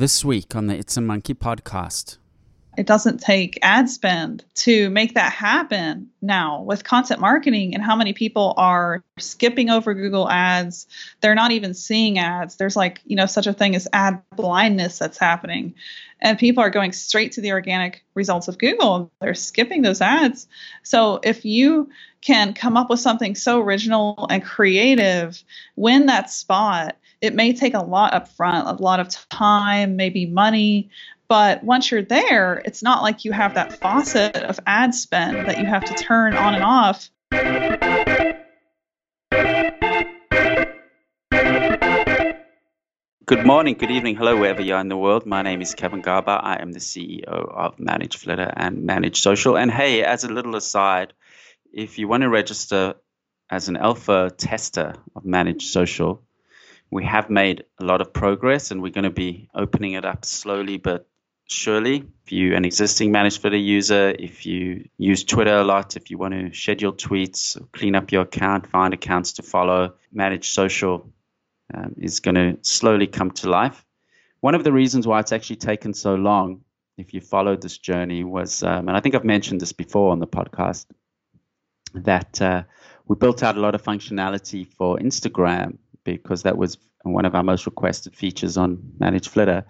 This week on the It's a Monkey podcast. It doesn't take ad spend to make that happen now with content marketing and how many people are skipping over Google ads. They're not even seeing ads. There's like, you know, such a thing as ad blindness that's happening. And people are going straight to the organic results of Google. They're skipping those ads. So if you can come up with something so original and creative, win that spot, it may take a lot up front, a lot of time, maybe money, but once you're there, it's not like you have that faucet of ad spend that you have to turn on and off. Good morning, good evening, hello, wherever you are in the world. My name is Kevin Garber. I am the CEO of Manage Flitter and Manage Social. And hey, as a little aside, if you want to register as an alpha tester of Manage Social, we have made a lot of progress and we're going to be opening it up slowly but surely. If you're an existing Managed Flitter user, if you use Twitter a lot, if you want to schedule tweets, clean up your account, find accounts to follow, manage social um, is going to slowly come to life. One of the reasons why it's actually taken so long, if you followed this journey, was, um, and I think I've mentioned this before on the podcast, that uh, we built out a lot of functionality for Instagram because that was one of our most requested features on Managed Flitter.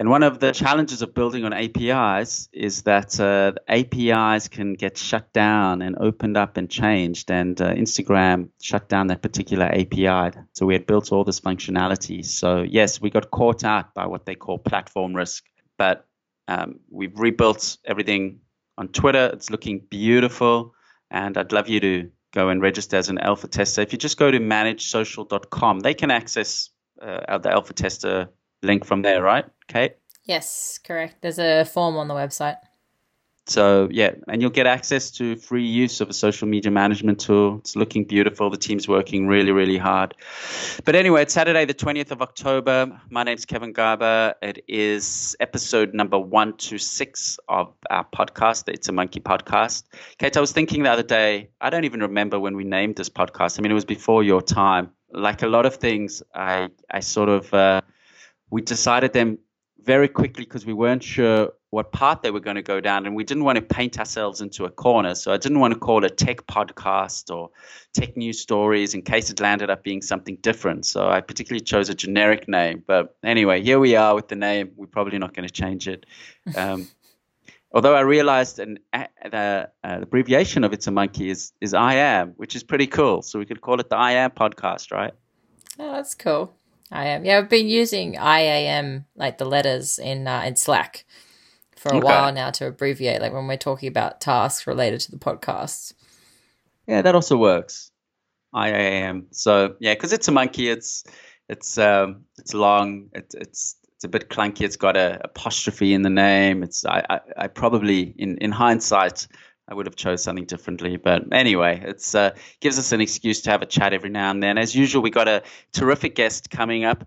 And one of the challenges of building on APIs is that uh, APIs can get shut down and opened up and changed. And uh, Instagram shut down that particular API. So we had built all this functionality. So, yes, we got caught out by what they call platform risk. But um, we've rebuilt everything on Twitter. It's looking beautiful. And I'd love you to go and register as an alpha tester. If you just go to managesocial.com, they can access uh, the alpha tester link from there, right, Kate? Yes, correct. There's a form on the website. So yeah, and you'll get access to free use of a social media management tool. It's looking beautiful. The team's working really, really hard. But anyway, it's Saturday, the 20th of October. My name's Kevin Garber. It is episode number one to six of our podcast. It's a monkey podcast. Kate, I was thinking the other day, I don't even remember when we named this podcast. I mean, it was before your time. Like a lot of things, I I sort of uh, we decided them very quickly because we weren't sure what path they were going to go down and we didn't want to paint ourselves into a corner. So i didn't want to call it tech podcast or tech news stories in case it landed up being something different. So i particularly chose a generic name. But anyway here we are with the name. We're probably not going to change it. Um, although i realized an uh, the uh, abbreviation of it's a monkey is is i am which is pretty cool. So we could call it the i am podcast right? Oh that's cool. I am. Yeah, I've been using IAM, like the letters in uh, in Slack, for a okay. while now to abbreviate, like when we're talking about tasks related to the podcast. Yeah, that also works. IAM. So yeah, because it's a monkey, it's it's um, it's long. It, it's it's a bit clunky. It's got a apostrophe in the name. It's I, I, I probably in in hindsight I would have chose something differently. But anyway, it's uh, gives us an excuse to have a chat every now and then. As usual, we got a terrific guest coming up.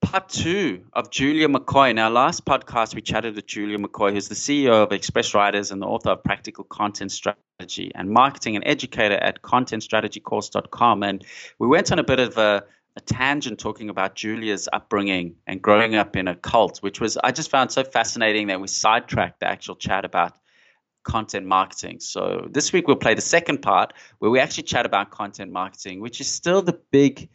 Part two of Julia McCoy. In our last podcast, we chatted with Julia McCoy, who's the CEO of Express Writers and the author of Practical Content Strategy and Marketing and educator at contentstrategycourse.com. And we went on a bit of a, a tangent talking about Julia's upbringing and growing up in a cult, which was I just found so fascinating that we sidetracked the actual chat about content marketing. So this week we'll play the second part where we actually chat about content marketing, which is still the big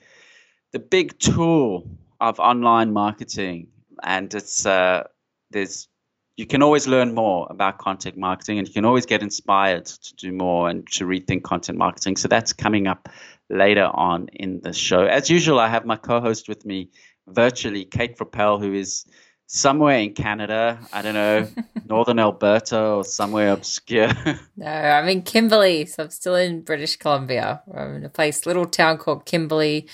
the big tool of online marketing. And it's uh, there's you can always learn more about content marketing and you can always get inspired to do more and to rethink content marketing. So that's coming up later on in the show. As usual, I have my co-host with me virtually, Kate Frappel, who is somewhere in Canada. I don't know, northern Alberta or somewhere obscure. no, I'm in Kimberley, so I'm still in British Columbia. I'm in a place, little town called Kimberley.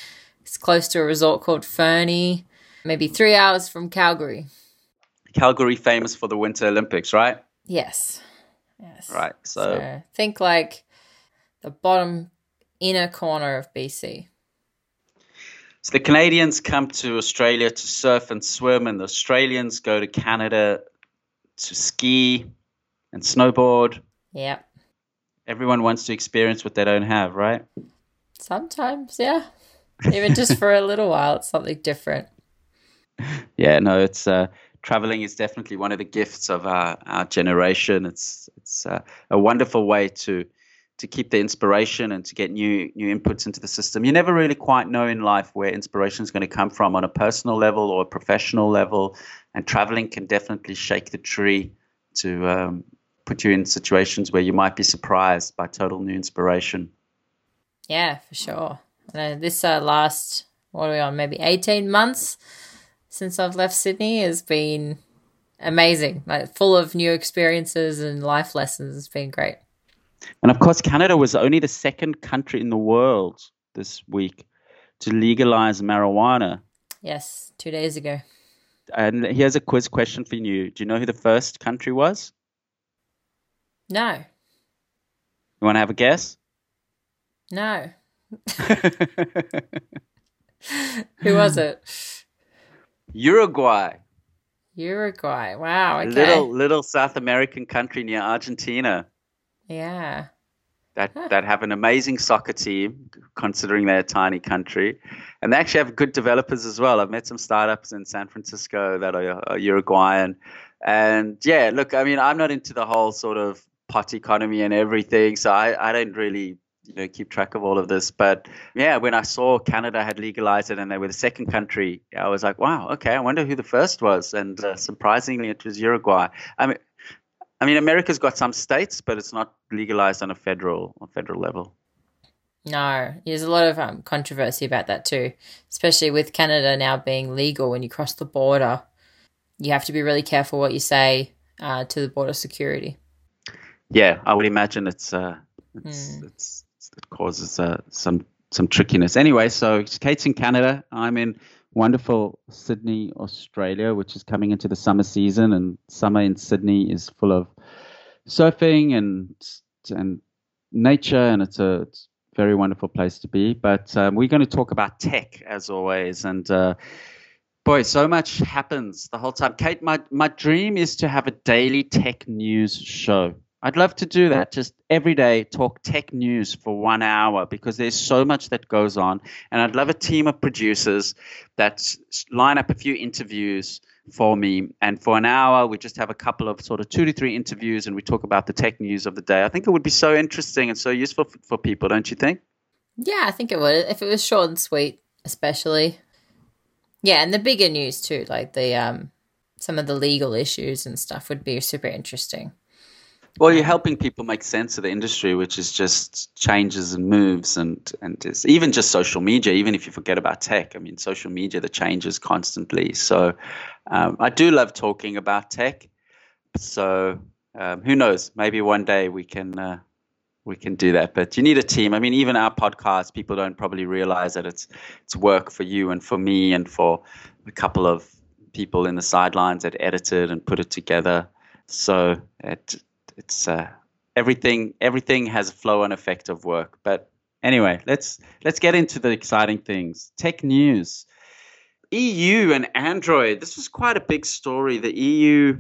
It's close to a resort called Fernie, maybe three hours from Calgary. Calgary, famous for the Winter Olympics, right? Yes. Yes. Right. So, so think like the bottom inner corner of BC. So the Canadians come to Australia to surf and swim, and the Australians go to Canada to ski and snowboard. Yep. Everyone wants to experience what they don't have, right? Sometimes, yeah. Even just for a little while, it's something different. yeah, no, it's uh, traveling is definitely one of the gifts of our, our generation. It's it's uh, a wonderful way to to keep the inspiration and to get new new inputs into the system. You never really quite know in life where inspiration is going to come from on a personal level or a professional level, and traveling can definitely shake the tree to um, put you in situations where you might be surprised by total new inspiration. Yeah, for sure. Uh, this uh, last what are we on? Maybe eighteen months since I've left Sydney has been amazing. Like full of new experiences and life lessons. It's been great. And of course, Canada was only the second country in the world this week to legalize marijuana. Yes, two days ago. And here's a quiz question for you. Do you know who the first country was? No. You want to have a guess? No. Who was it? Uruguay. Uruguay. Wow. Okay. Little little South American country near Argentina. Yeah. That that have an amazing soccer team, considering they're a tiny country, and they actually have good developers as well. I've met some startups in San Francisco that are, are Uruguayan, and yeah, look, I mean, I'm not into the whole sort of pot economy and everything, so I, I don't really you know keep track of all of this. But yeah, when I saw Canada had legalized it and they were the second country, I was like, wow, okay, I wonder who the first was. And uh, surprisingly, it was Uruguay. I mean, I mean, America's got some states, but it's not legalized on a federal on federal level. No, there's a lot of um, controversy about that too, especially with Canada now being legal when you cross the border. You have to be really careful what you say uh, to the border security. Yeah, I would imagine it's uh, it's, mm. it's it causes uh, some some trickiness. Anyway, so Kate's in Canada. I'm in wonderful Sydney, Australia, which is coming into the summer season, and summer in Sydney is full of surfing and and nature, and it's a, it's very wonderful place to be. But um, we're going to talk about tech as always, and uh, boy, so much happens the whole time. Kate, my my dream is to have a daily tech news show. I'd love to do that. Just every day, talk tech news for one hour because there's so much that goes on. And I'd love a team of producers that line up a few interviews for me. And for an hour, we just have a couple of sort of two to three interviews and we talk about the tech news of the day. I think it would be so interesting and so useful for, for people, don't you think? Yeah, I think it would. If it was short and sweet, especially. Yeah, and the bigger news too, like the um some of the legal issues and stuff would be super interesting. Well, you're helping people make sense of the industry, which is just changes and moves, and and even just social media. Even if you forget about tech, I mean, social media the changes constantly. So, um, I do love talking about tech. So, um, who knows? Maybe one day we can uh, we can do that. But you need a team. I mean, even our podcast, people don't probably realize that it's it's work for you and for me and for a couple of people in the sidelines that edited and put it together. So it it's uh, everything everything has a flow and effect of work. But anyway, let's let's get into the exciting things. Tech news. EU and Android. This was quite a big story. The EU,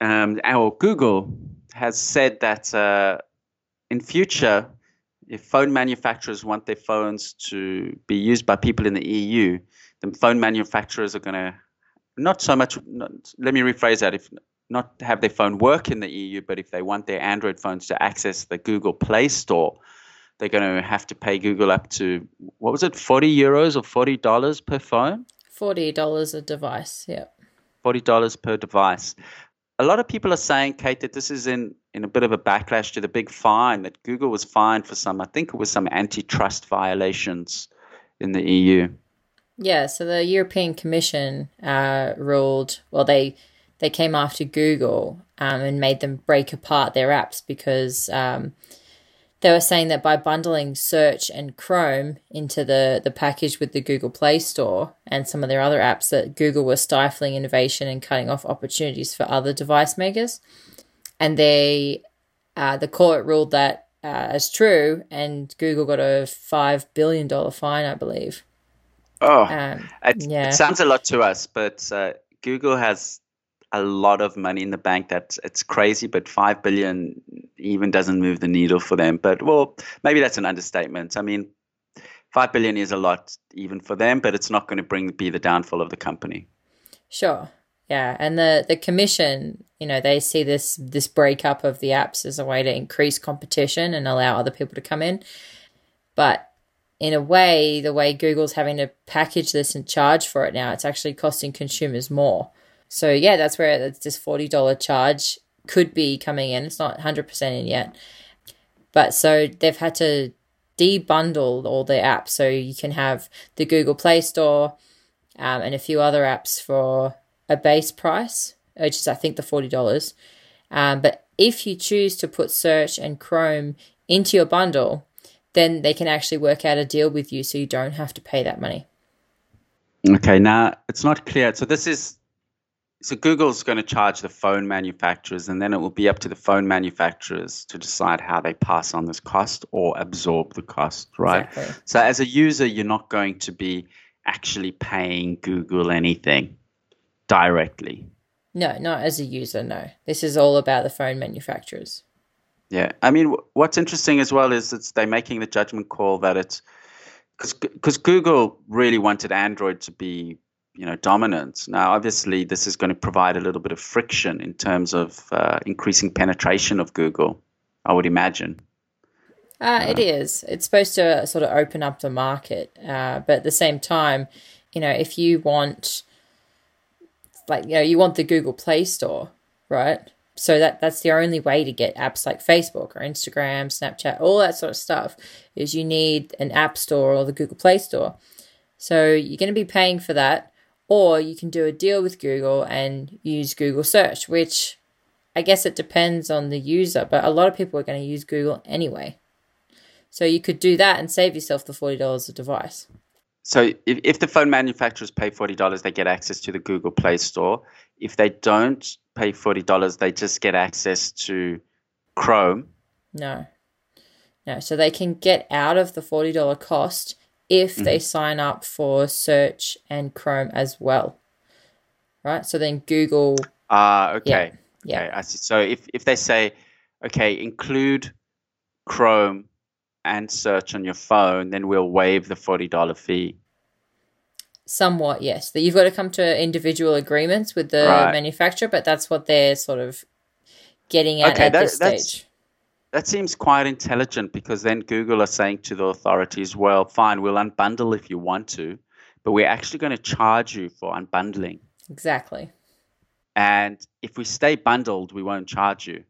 um, or Google, has said that uh, in future, if phone manufacturers want their phones to be used by people in the EU, then phone manufacturers are going to not so much. Not, let me rephrase that. If not have their phone work in the EU, but if they want their Android phones to access the Google Play Store, they're going to have to pay Google up to what was it, forty euros or forty dollars per phone? Forty dollars a device, yeah. Forty dollars per device. A lot of people are saying, Kate, that this is in, in a bit of a backlash to the big fine that Google was fined for some, I think it was some antitrust violations in the EU. Yeah, so the European Commission uh, ruled, well, they they came after Google um, and made them break apart their apps because um, they were saying that by bundling search and Chrome into the, the package with the Google Play Store and some of their other apps, that Google was stifling innovation and cutting off opportunities for other device makers. And they, uh, the court ruled that uh, as true, and Google got a five billion dollar fine, I believe. Oh, um, it, yeah. it sounds a lot to us, but uh, Google has a lot of money in the bank that it's crazy, but five billion even doesn't move the needle for them. But well, maybe that's an understatement. I mean, five billion is a lot even for them, but it's not going to bring be the downfall of the company. Sure. Yeah, and the the commission, you know, they see this this breakup of the apps as a way to increase competition and allow other people to come in. But in a way, the way Google's having to package this and charge for it now, it's actually costing consumers more. So yeah, that's where this forty dollar charge could be coming in. It's not hundred percent in yet, but so they've had to debundle all the apps. So you can have the Google Play Store um, and a few other apps for a base price, which is I think the forty dollars. Um, but if you choose to put search and Chrome into your bundle, then they can actually work out a deal with you, so you don't have to pay that money. Okay, now it's not clear. So this is so Google's going to charge the phone manufacturers, and then it will be up to the phone manufacturers to decide how they pass on this cost or absorb the cost, right? Exactly. So as a user, you're not going to be actually paying Google anything directly. No, not as a user, no. This is all about the phone manufacturers. Yeah. I mean, what's interesting as well is it's they're making the judgment call that it's because Google really wanted Android to be you know dominant. Now, obviously, this is going to provide a little bit of friction in terms of uh, increasing penetration of Google. I would imagine. Uh, it is. It's supposed to sort of open up the market, uh, but at the same time, you know, if you want, like, you know, you want the Google Play Store, right? So that that's the only way to get apps like Facebook or Instagram, Snapchat, all that sort of stuff. Is you need an App Store or the Google Play Store. So you're going to be paying for that, or you can do a deal with Google and use Google Search, which I guess it depends on the user, but a lot of people are going to use Google anyway. So you could do that and save yourself the $40 a device. So if, if the phone manufacturers pay $40, they get access to the Google Play Store. If they don't pay $40, they just get access to Chrome. No. No, so they can get out of the $40 cost if mm-hmm. they sign up for search and Chrome as well. Right? So then Google Ah, uh, okay. Yeah. Okay, I see. So if if they say okay, include Chrome and search on your phone, then we'll waive the $40 fee. Somewhat, yes. That you've got to come to individual agreements with the right. manufacturer, but that's what they're sort of getting at okay, at that, this stage. That seems quite intelligent because then Google are saying to the authorities, well, fine, we'll unbundle if you want to, but we're actually going to charge you for unbundling. Exactly. And if we stay bundled, we won't charge you.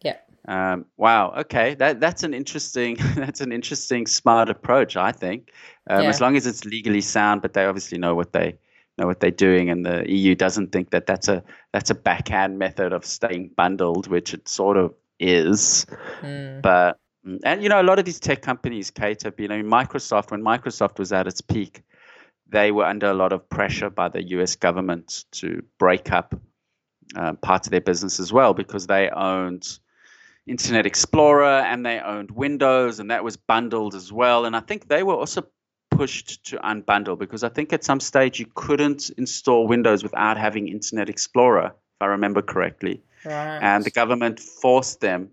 Yeah. Um, wow. Okay, that that's an interesting that's an interesting smart approach. I think, um, yeah. as long as it's legally sound, but they obviously know what they know what they're doing, and the EU doesn't think that that's a that's a backhand method of staying bundled, which it sort of is. Mm. But and you know, a lot of these tech companies, Kate, have been. I mean, Microsoft when Microsoft was at its peak, they were under a lot of pressure by the U.S. government to break up um, parts of their business as well because they owned Internet Explorer and they owned Windows, and that was bundled as well. And I think they were also pushed to unbundle because I think at some stage you couldn't install Windows without having Internet Explorer, if I remember correctly. Right. And the government forced them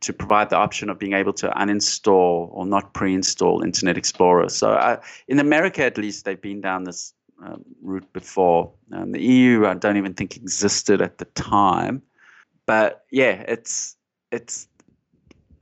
to provide the option of being able to uninstall or not pre-install Internet Explorer. So uh, in America, at least, they've been down this um, route before. Um, the EU, I don't even think existed at the time. But yeah, it's it's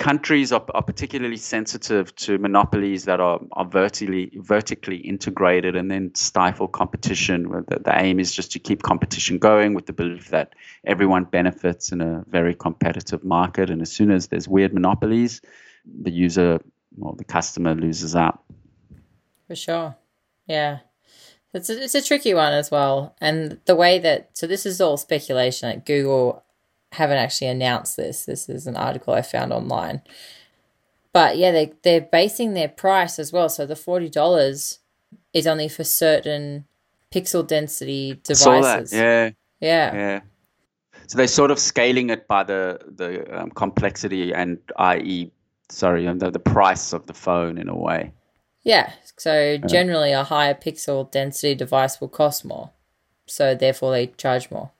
countries are, are particularly sensitive to monopolies that are, are vertically vertically integrated and then stifle competition. The, the aim is just to keep competition going with the belief that everyone benefits in a very competitive market. And as soon as there's weird monopolies, the user or the customer loses out. For sure. Yeah. It's a, it's a tricky one as well. And the way that, so this is all speculation. Like Google haven't actually announced this. This is an article I found online. But yeah, they they're basing their price as well. So the forty dollars is only for certain pixel density devices. Yeah. Yeah. Yeah. So they're sort of scaling it by the the um, complexity and i.e. sorry, the, the price of the phone in a way. Yeah. So generally, a higher pixel density device will cost more. So therefore, they charge more.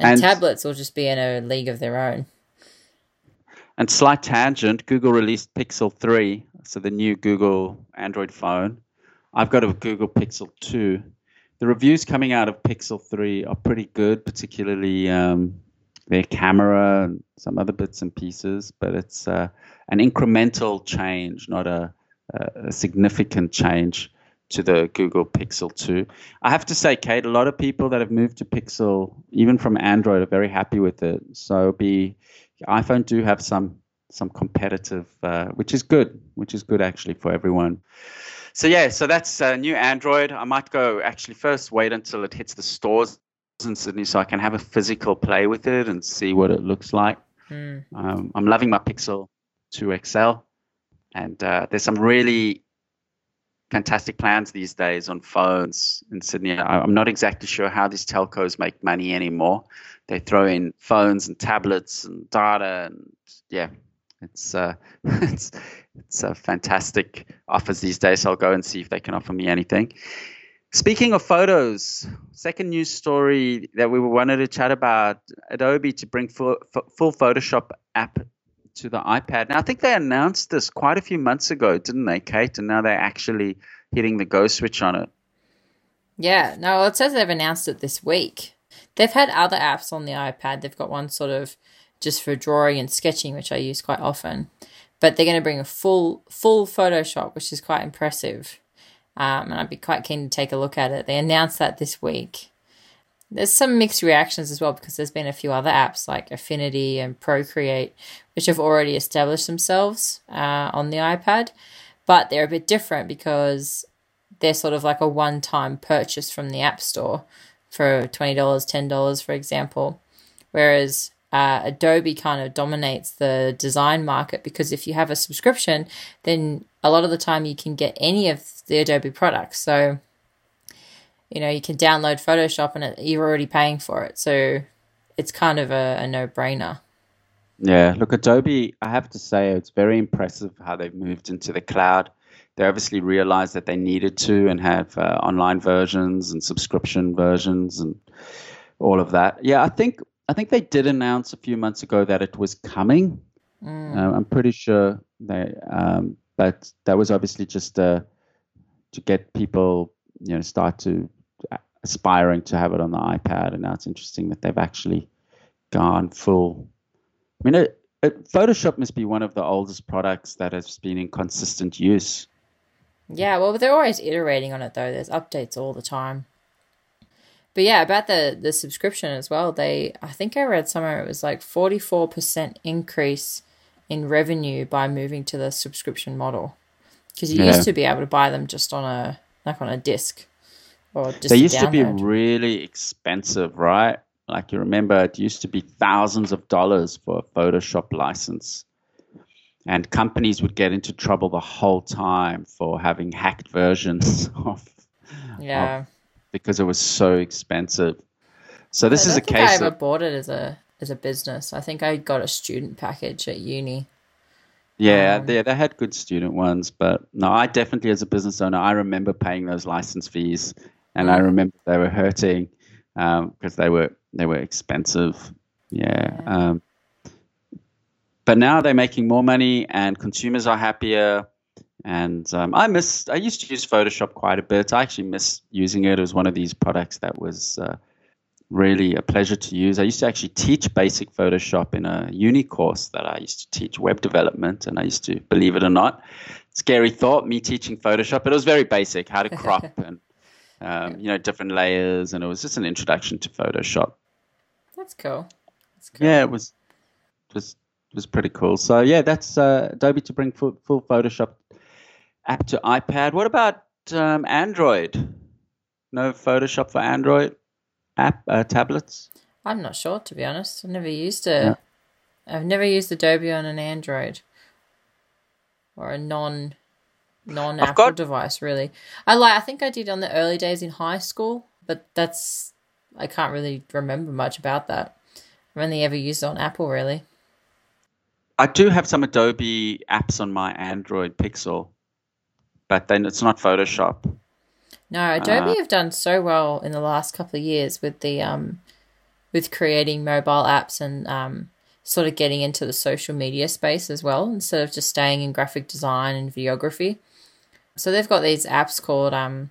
And, and tablets will just be in a league of their own. And slight tangent, Google released Pixel 3, so the new Google Android phone. I've got a Google Pixel 2, the reviews coming out of Pixel 3 are pretty good, particularly um, their camera and some other bits and pieces. But it's uh, an incremental change, not a, a, significant change to the Google Pixel 2. I have to say, Kate, a lot of people that have moved to Pixel, even from Android, are very happy with it. So be iPhone do have some some competitive, uh, which is good, which is good actually for everyone. So yeah, so that's uh, new Android. I might go actually first wait until it hits the stores in Sydney so I can have a physical play with it and see what it looks like. Mm. Um, I'm loving my Pixel 2 XL, and uh, there's some really fantastic plans these days on phones in Sydney. I'm not exactly sure how these telcos make money anymore. They throw in phones and tablets and data, and yeah, it's uh, it's it's a fantastic offers these days. So I'll go and see if they can offer me anything. Speaking of photos, second news story that we wanted to chat about Adobe to bring full, full Photoshop app to the iPad. Now, I think they announced this quite a few months ago, didn't they, Kate? And now they're actually hitting the go switch on it. Yeah, no, it says they've announced it this week. They've had other apps on the iPad. They've got one sort of just for drawing and sketching, which I use quite often. But they're going to bring a full full Photoshop, which is quite impressive. Um, and I'd be quite keen to take a look at it. They announced that this week. There's some mixed reactions as well because there's been a few other apps like Affinity and Procreate, which have already established themselves uh, on the iPad, but they're a bit different because they're sort of like a one time purchase from the App Store for $20, $10, for example. Whereas uh, Adobe kind of dominates the design market because if you have a subscription, then a lot of the time you can get any of the Adobe products. So, you know, you can download Photoshop and it, you're already paying for it. So it's kind of a, a no brainer. Yeah, look, Adobe, I have to say, it's very impressive how they've moved into the cloud. They obviously realized that they needed to and have uh, online versions and subscription versions and all of that. Yeah, I think I think they did announce a few months ago that it was coming. Mm. Uh, I'm pretty sure they, um, but that was obviously just uh, to get people, you know, start to aspiring to have it on the iPad. And now it's interesting that they've actually gone full. I mean, it, it, Photoshop must be one of the oldest products that has been in consistent use. Yeah, well, they're always iterating on it though. There's updates all the time. But yeah, about the the subscription as well. They I think I read somewhere it was like 44% increase in revenue by moving to the subscription model. Cuz you yeah. used to be able to buy them just on a like on a disc or just They used to be really expensive, right? Like you remember it used to be thousands of dollars for a Photoshop license. And companies would get into trouble the whole time for having hacked versions of yeah. Of because it was so expensive. So this is a case. I ever of, bought it as a as a business. I think I got a student package at uni. Yeah, um, they, they had good student ones, but no, I definitely, as a business owner, I remember paying those license fees, and I remember they were hurting because um, they were they were expensive. Yeah. yeah. Um, but now they're making more money, and consumers are happier. And um, I miss. I used to use Photoshop quite a bit. I actually miss using it. It was one of these products that was uh, really a pleasure to use. I used to actually teach basic Photoshop in a uni course that I used to teach web development, and I used to, believe it or not, scary thought, me teaching Photoshop, but it was very basic, how to crop and um, you know different layers, and it was just an introduction to Photoshop. That's cool. That's cool. Yeah, it was was was pretty cool. So yeah, that's uh, Adobe to bring full, full Photoshop app to iPad. What about um, Android? No Photoshop for Android app uh, tablets? I'm not sure to be honest. I've never used it. Yeah. I've never used Adobe on an Android or a non non Apple got... device really. I like I think I did on the early days in high school, but that's I can't really remember much about that. I've only ever used it on Apple really. I do have some Adobe apps on my Android Pixel but then it's not Photoshop. No, Adobe uh, have done so well in the last couple of years with the um, with creating mobile apps and um, sort of getting into the social media space as well, instead of just staying in graphic design and videography. So they've got these apps called um,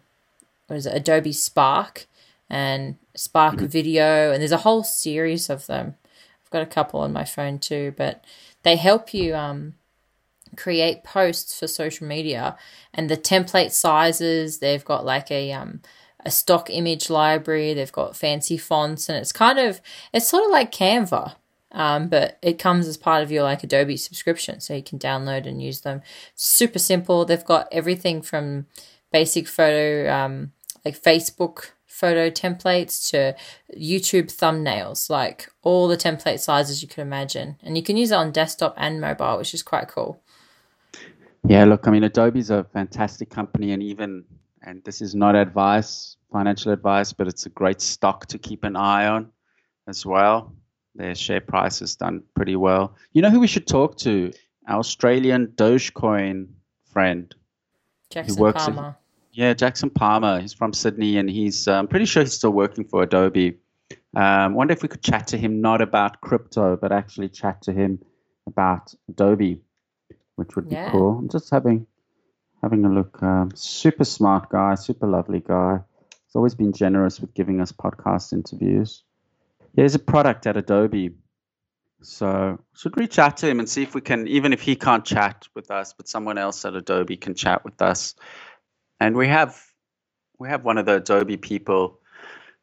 what is it, Adobe Spark and Spark mm-hmm. Video, and there's a whole series of them. I've got a couple on my phone too, but they help you um, create posts for social media and the template sizes. They've got like a um, a stock image library. They've got fancy fonts, and it's kind of it's sort of like Canva, um, but it comes as part of your like Adobe subscription, so you can download and use them. Super simple. They've got everything from basic photo, um, like Facebook photo templates to YouTube thumbnails, like all the template sizes you could imagine, and you can use it on desktop and mobile, which is quite cool. Yeah, look, I mean, Adobe's a fantastic company, and even and this is not advice, financial advice, but it's a great stock to keep an eye on as well. Their share price has done pretty well. You know who we should talk to? Our Australian Dogecoin friend. Jackson who works Palmer. Yeah, Jackson Palmer. He's from Sydney and he's, I'm um, pretty sure he's still working for Adobe. Um, wonder if we could chat to him not about crypto, but actually chat to him about Adobe, which would be cool. I'm just having having a look. Um, super smart guy, super lovely guy. He's always been generous with giving us podcast interviews. Here's a product at Adobe. So should reach out to him and see if we can, even if he can't chat with us, but someone else at Adobe can chat with us. And we have we have one of the Adobe people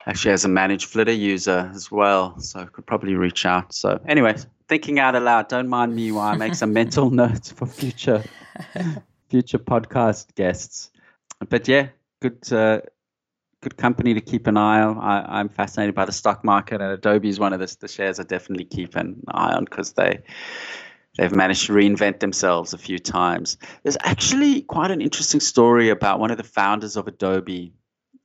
actually as a managed Flitter user as well. So I could probably reach out. So anyway, thinking out aloud, don't mind me while I make some mental notes for future future podcast guests. But yeah, good uh, good company to keep an eye on. I, am fascinated by the stock market, and Adobe is one of the, the shares I definitely keep an eye on because they they've managed to reinvent themselves a few times. There's actually quite an interesting story about one of the founders of Adobe.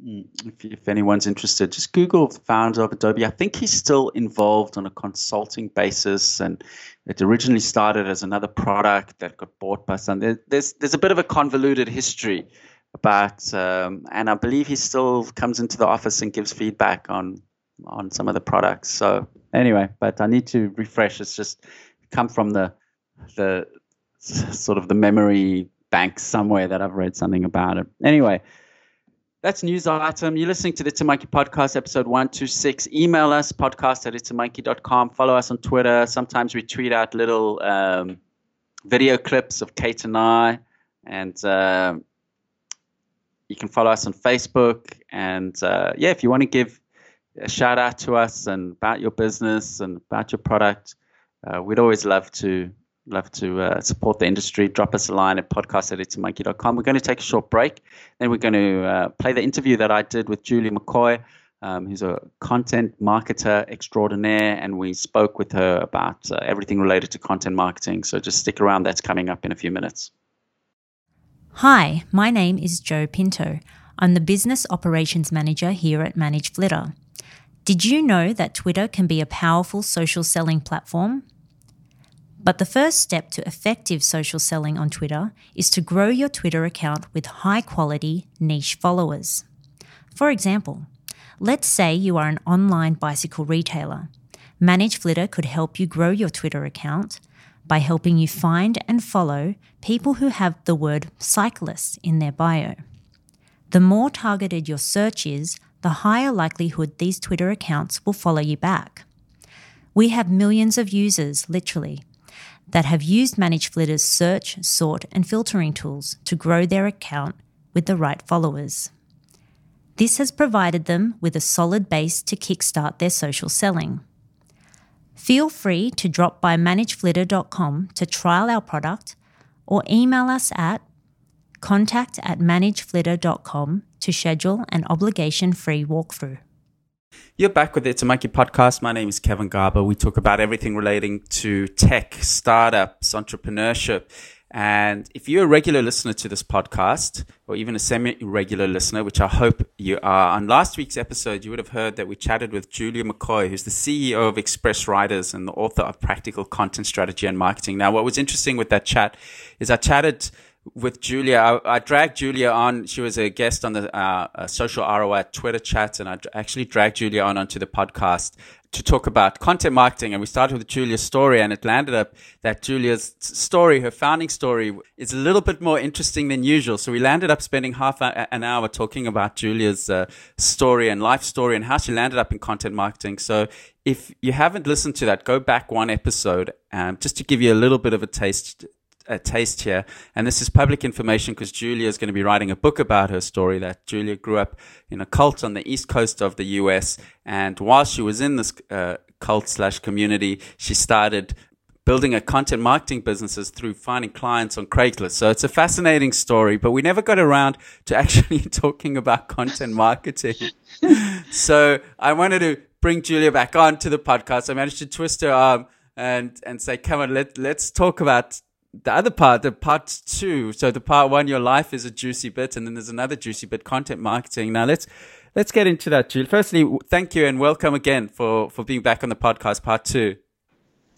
Mm, if, if anyone's interested, just Google the founder of Adobe. I think he's still involved on a consulting basis, and it originally started as another product that got bought by some. There's there's a bit of a convoluted history but um, and I believe he still comes into the office and gives feedback on on some of the products. So anyway, but I need to refresh. It's just come from the the sort of the memory bank somewhere that I've read something about it. Anyway, that's news item. You're listening to the Monkey podcast, episode 126. Email us, podcast at itsamonkey.com. Follow us on Twitter. Sometimes we tweet out little um, video clips of Kate and I. And uh, you can follow us on Facebook. And uh, yeah, if you want to give a shout out to us and about your business and about your product, uh, we'd always love to love to uh, support the industry. Drop us a line at podcast at itsamonkey.com. We're going to take a short break. Then we're going to uh, play the interview that I did with Julie McCoy, um, who's a content marketer extraordinaire, and we spoke with her about uh, everything related to content marketing. So just stick around. That's coming up in a few minutes. Hi, my name is Joe Pinto. I'm the Business Operations Manager here at Manage Flitter. Did you know that Twitter can be a powerful social selling platform? But the first step to effective social selling on Twitter is to grow your Twitter account with high quality niche followers. For example, let's say you are an online bicycle retailer. Manage Flitter could help you grow your Twitter account by helping you find and follow people who have the word cyclist in their bio. The more targeted your search is, the higher likelihood these Twitter accounts will follow you back. We have millions of users, literally, that have used Manage Flitter's search, sort, and filtering tools to grow their account with the right followers. This has provided them with a solid base to kickstart their social selling. Feel free to drop by manageflitter.com to trial our product or email us at contact at manageflitter.com to schedule an obligation free walkthrough. You're back with the It's a Monkey podcast. My name is Kevin Garber. We talk about everything relating to tech, startups, entrepreneurship, and if you're a regular listener to this podcast, or even a semi regular listener, which I hope you are, on last week's episode, you would have heard that we chatted with Julia McCoy, who's the CEO of Express Writers and the author of Practical Content Strategy and Marketing. Now, what was interesting with that chat is I chatted with Julia. I, I, dragged Julia on. She was a guest on the uh, social ROI Twitter chat, and I actually dragged Julia on onto the podcast to talk about content marketing. And we started with Julia's story, and it landed up that Julia's story, her founding story, is a little bit more interesting than usual. So we landed up spending half an hour talking about Julia's uh, story and life story and how she landed up in content marketing. So if you haven't listened to that, go back one episode um, just to give you a little bit of a taste a taste here. And this is public information because Julia is going to be writing a book about her story that Julia grew up in a cult on the east coast of the US. And while she was in this uh, cult slash community, she started building a content marketing businesses through finding clients on Craigslist. So it's a fascinating story, but we never got around to actually talking about content marketing. so I wanted to bring Julia back on to the podcast. I managed to twist her arm and and say, come on, let let's talk about the other part, the part two. So the part one, your life is a juicy bit, and then there's another juicy bit, content marketing. Now let's let's get into that, Jill. Firstly, thank you and welcome again for for being back on the podcast, part two.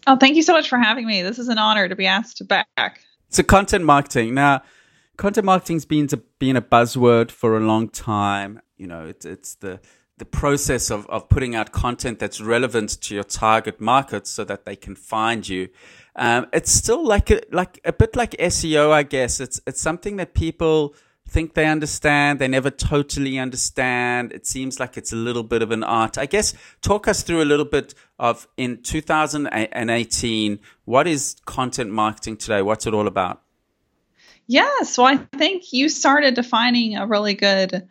Oh, thank you so much for having me. This is an honor to be asked back. So content marketing. Now, content marketing's been to, been a buzzword for a long time. You know, it's it's the the process of, of putting out content that's relevant to your target market so that they can find you. Um, it's still like a, like a bit like SEO, I guess. It's it's something that people think they understand. They never totally understand. It seems like it's a little bit of an art. I guess talk us through a little bit of in 2018. What is content marketing today? What's it all about? Yeah, so I think you started defining a really good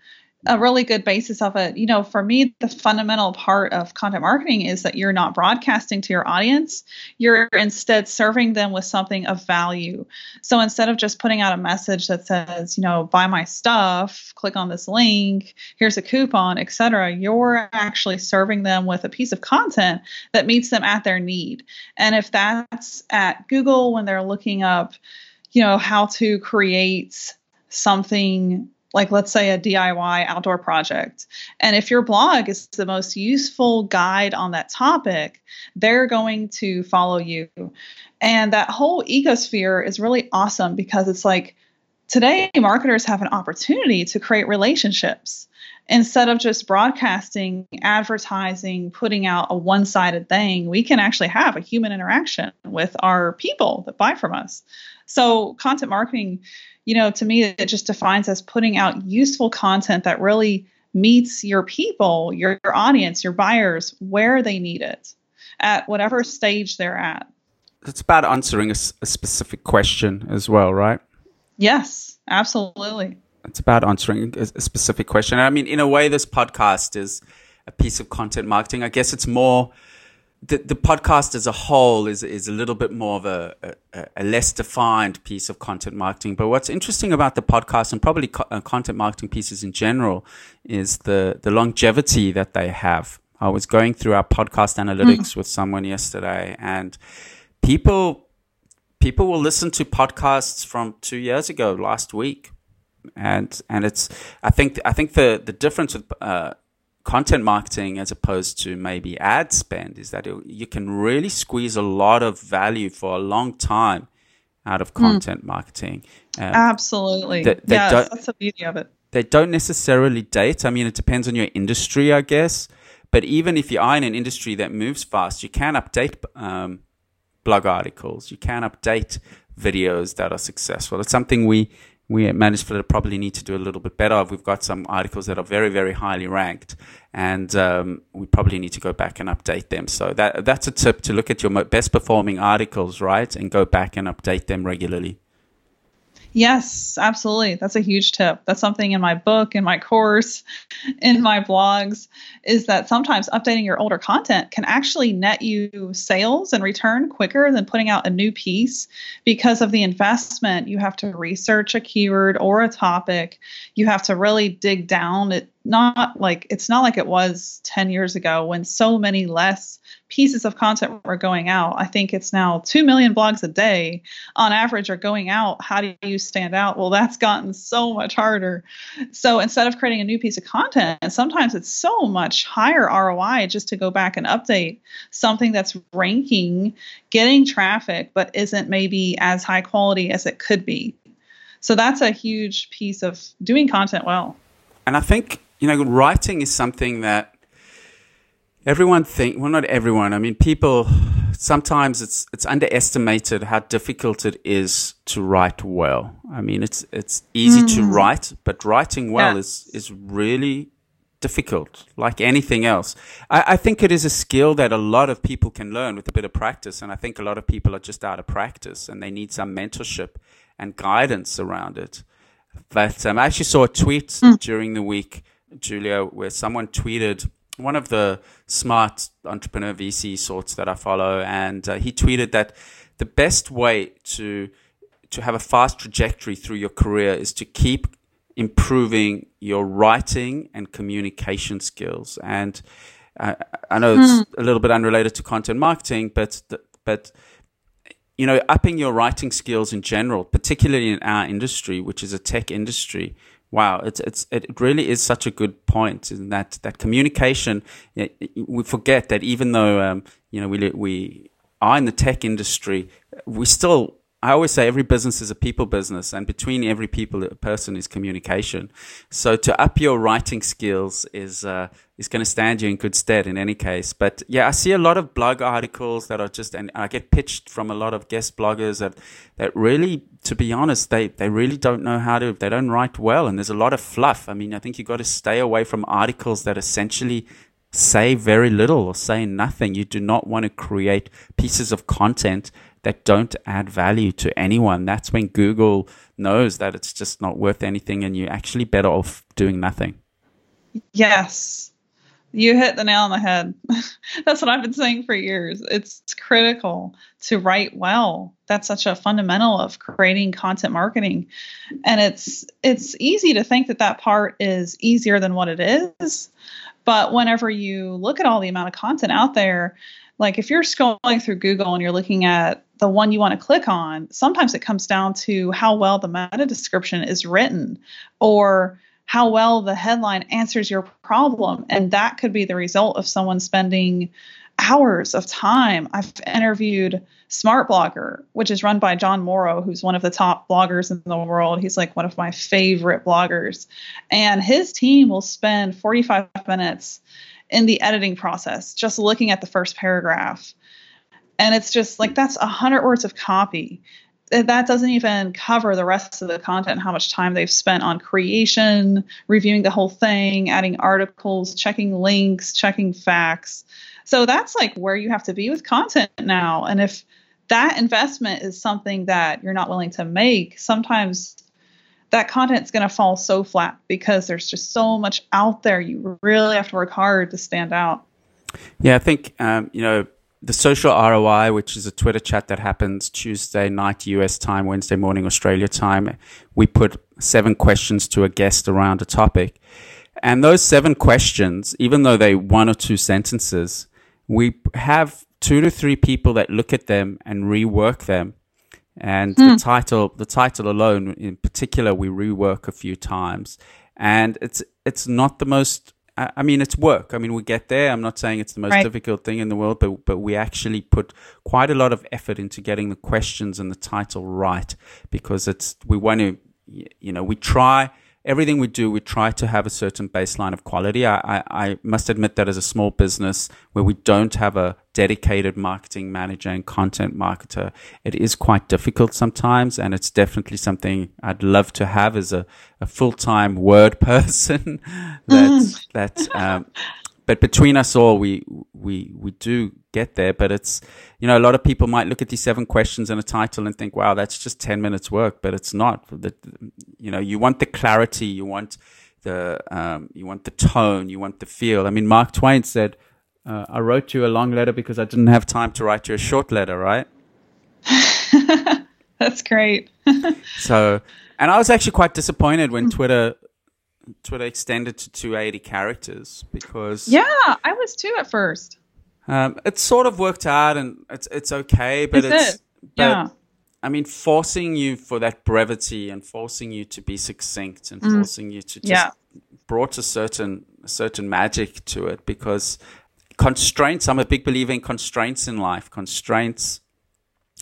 a really good basis of it. You know, for me, the fundamental part of content marketing is that you're not broadcasting to your audience. You're instead serving them with something of value. So instead of just putting out a message that says, you know, buy my stuff, click on this link, here's a coupon, etc., you're actually serving them with a piece of content that meets them at their need. And if that's at Google when they're looking up, you know, how to create something like let's say a DIY outdoor project. And if your blog is the most useful guide on that topic, they're going to follow you. And that whole ecosphere is really awesome because it's like today marketers have an opportunity to create relationships instead of just broadcasting, advertising, putting out a one sided thing, we can actually have a human interaction with our people that buy from us. So, content marketing you know, to me, it just defines as putting out useful content that really meets your people, your, your audience, your buyers where they need it at whatever stage they're at. It's about answering a, a specific question as well, right? Yes, absolutely. It's about answering a, a specific question. I mean, in a way, this podcast is a piece of content marketing. I guess it's more the, the podcast as a whole is is a little bit more of a, a, a, less defined piece of content marketing. But what's interesting about the podcast and probably co- uh, content marketing pieces in general is the the longevity that they have. I was going through our podcast analytics mm. with someone yesterday, and people people will listen to podcasts from two years ago, last week, and and it's I think I think the the difference with uh, content marketing as opposed to maybe ad spend is that it, you can really squeeze a lot of value for a long time out of hmm. content mm. marketing. Um, Absolutely. They, they yes, that's the beauty of it. They don't necessarily date. I mean, it depends on your industry, I guess. But even if you are in an industry that moves fast, you can update um, blog articles. You can update videos that are successful. It's something we we at Managed probably need to do a little bit better. We've got some articles that are very, very highly ranked, and um, we probably need to go back and update them. So that that's a tip to look at your best performing articles, right, and go back and update them regularly. Yes, absolutely. That's a huge tip. That's something in my book, in my course, in my blogs, is that sometimes updating your older content can actually net you sales and return quicker than putting out a new piece because of the investment. You have to research a keyword or a topic. You have to really dig down. It not like it's not like it was 10 years ago when so many less pieces of content were going out. I think it's now 2 million blogs a day on average are going out. How do you stand out? Well, that's gotten so much harder. So instead of creating a new piece of content, sometimes it's so much higher ROI just to go back and update something that's ranking, getting traffic, but isn't maybe as high quality as it could be. So that's a huge piece of doing content well. And I think, you know, writing is something that everyone think well not everyone i mean people sometimes it's it's underestimated how difficult it is to write well i mean it's it's easy mm. to write but writing well yeah. is is really difficult like anything else I, I think it is a skill that a lot of people can learn with a bit of practice and i think a lot of people are just out of practice and they need some mentorship and guidance around it but um, i actually saw a tweet mm. during the week julia where someone tweeted one of the smart entrepreneur VC sorts that I follow, and uh, he tweeted that the best way to to have a fast trajectory through your career is to keep improving your writing and communication skills. And uh, I know it's mm. a little bit unrelated to content marketing, but but you know, upping your writing skills in general, particularly in our industry, which is a tech industry, Wow, it's it's it really is such a good point in that that communication. We forget that even though um, you know we we are in the tech industry, we still I always say every business is a people business, and between every people person is communication. So to up your writing skills is uh, is going to stand you in good stead in any case. But yeah, I see a lot of blog articles that are just, and I get pitched from a lot of guest bloggers that that really, to be honest, they they really don't know how to. They don't write well, and there's a lot of fluff. I mean, I think you've got to stay away from articles that essentially say very little or say nothing. You do not want to create pieces of content that don't add value to anyone. That's when Google knows that it's just not worth anything and you're actually better off doing nothing. Yes. You hit the nail on the head. That's what I've been saying for years. It's critical to write well. That's such a fundamental of creating content marketing. And it's it's easy to think that that part is easier than what it is. But whenever you look at all the amount of content out there, like if you're scrolling through Google and you're looking at the one you want to click on, sometimes it comes down to how well the meta description is written or how well the headline answers your problem. And that could be the result of someone spending hours of time. I've interviewed Smart Blogger, which is run by Jon Morrow, who's one of the top bloggers in the world. He's like one of my favorite bloggers. And his team will spend 45 minutes in the editing process, just looking at the first paragraph. And it's just like that's a hundred words of copy. That doesn't even cover the rest of the content, how much time they've spent on creation, reviewing the whole thing, adding articles, checking links, checking facts. So that's like where you have to be with content now. And if that investment is something that you're not willing to make, sometimes that content's going to fall so flat because there's just so much out there. You really have to work hard to stand out. Yeah, I think um, you know the social ROI, which is a Twitter chat that happens Tuesday night US time, Wednesday morning Australia time. We put seven questions to a guest around a topic, and those seven questions, even though they one or two sentences, we have two to three people that look at them and rework them and hmm. the title the title alone in particular we rework a few times and it's it's not the most I mean, it's work. I mean, we get there. I'm not saying it's the most right. difficult thing in the world, but but we actually put quite a lot of effort into getting the questions and the title right because it's we want to, you know, we try everything we do, we try to have a certain baseline of quality. I, I, I, must admit that as a small business where we don't have a dedicated marketing manager and content marketer, it is quite difficult sometimes. And it's definitely something I'd love to have as a, a full time word person that, mm. that, um, but between us all, we, we, we do get there. But it's, you know, a lot of people might look at these seven questions and a title and think, wow, that's just 10 minutes work, but it's not. The, you know, you want the clarity, you want the, um, you want the tone, you want the feel. I mean, Mark Twain said, uh, I wrote you a long letter because I didn't have time to write you a short letter, right? that's great. so, and I was actually quite disappointed when Twitter Twitter extended to 280 characters because yeah, I was too at first. Um, it sort of worked out and it's it's okay, but Is it's it? but, yeah. I mean, forcing you for that brevity and forcing you to be succinct and mm. forcing you to just yeah. brought a certain a certain magic to it because constraints. I'm a big believer in constraints in life. Constraints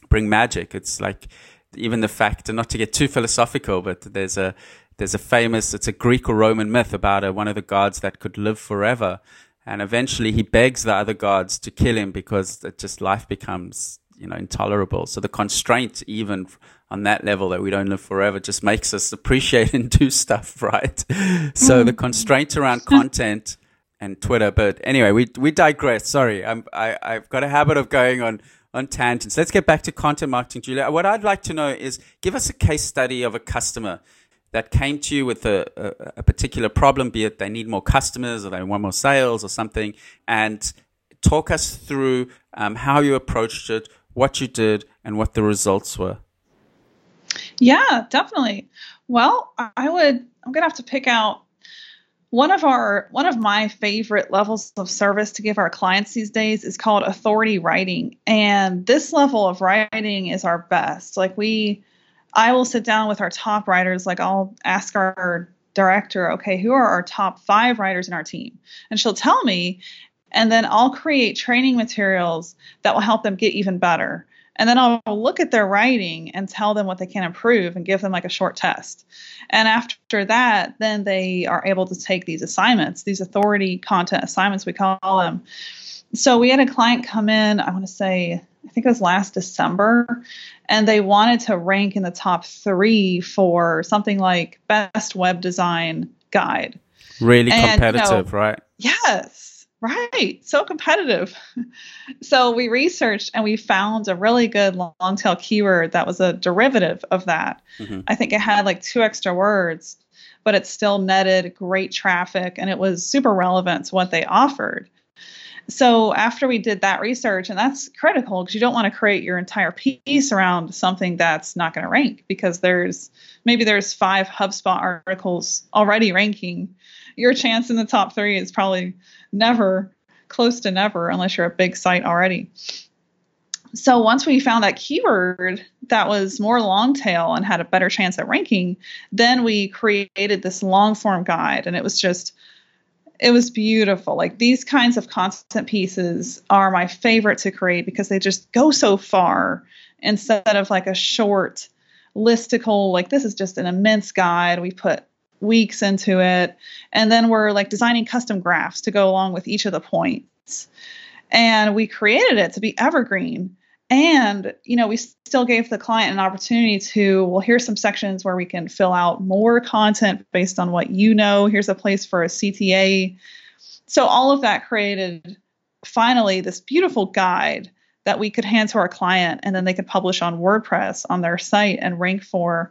bring magic. It's like even the fact, and not to get too philosophical, but there's a there's a famous, it's a Greek or Roman myth about a, one of the gods that could live forever, and eventually he begs the other gods to kill him because it just life becomes you know intolerable. So the constraint, even on that level, that we don't live forever, just makes us appreciate and do stuff, right? So the hmm. constraint around content and Twitter. But anyway, we we digress. Sorry, I'm, I I've got a habit of going on on tangents. Let's get back to content marketing, Julia. What I'd like to know is give us a case study of a customer that came to you with a, a, a particular problem, be it they need more customers or they want more sales or something, and talk us through um, how you approached it, what you did, and what the results were. Yeah, definitely. Well, I would. I'm gonna have to pick out one of our one of my favorite levels of service to give our clients these days is called authority writing and this level of writing is our best like we i will sit down with our top writers like i'll ask our director okay who are our top five writers in our team and she'll tell me and then i'll create training materials that will help them get even better and then I'll look at their writing and tell them what they can improve and give them like a short test. And after that, then they are able to take these assignments, these authority content assignments, we call them. So we had a client come in, I want to say, I think it was last December, and they wanted to rank in the top three for something like best web design guide. Really and, competitive, you know, right? Yes Right. So competitive. so we researched and we found a really good long tail keyword that was a derivative of that. Mm-hmm. I think it had like two extra words, but it still netted great traffic and it was super relevant to what they offered. So after we did that research, and that's critical because you don't want to create your entire piece around something that's not going to rank because there's maybe there's five HubSpot articles already ranking. Your chance in the top three is probably never close to never unless you're a big site already. So once we found that keyword that was more long tail and had a better chance at ranking, then we created this long form guide and it was just it was beautiful. Like these kinds of constant pieces are my favorite to create because they just go so far instead of like a short listicle like this is just an immense guide. We put weeks into it. And then we're like designing custom graphs to go along with each of the points. And we created it to be evergreen. And, you know, we still gave the client an opportunity to, well, here's some sections where we can fill out more content based on what you know. Here's a place for a CTA. So all of that created finally this beautiful guide that we could hand to our client and then they could publish on WordPress on their site and rank for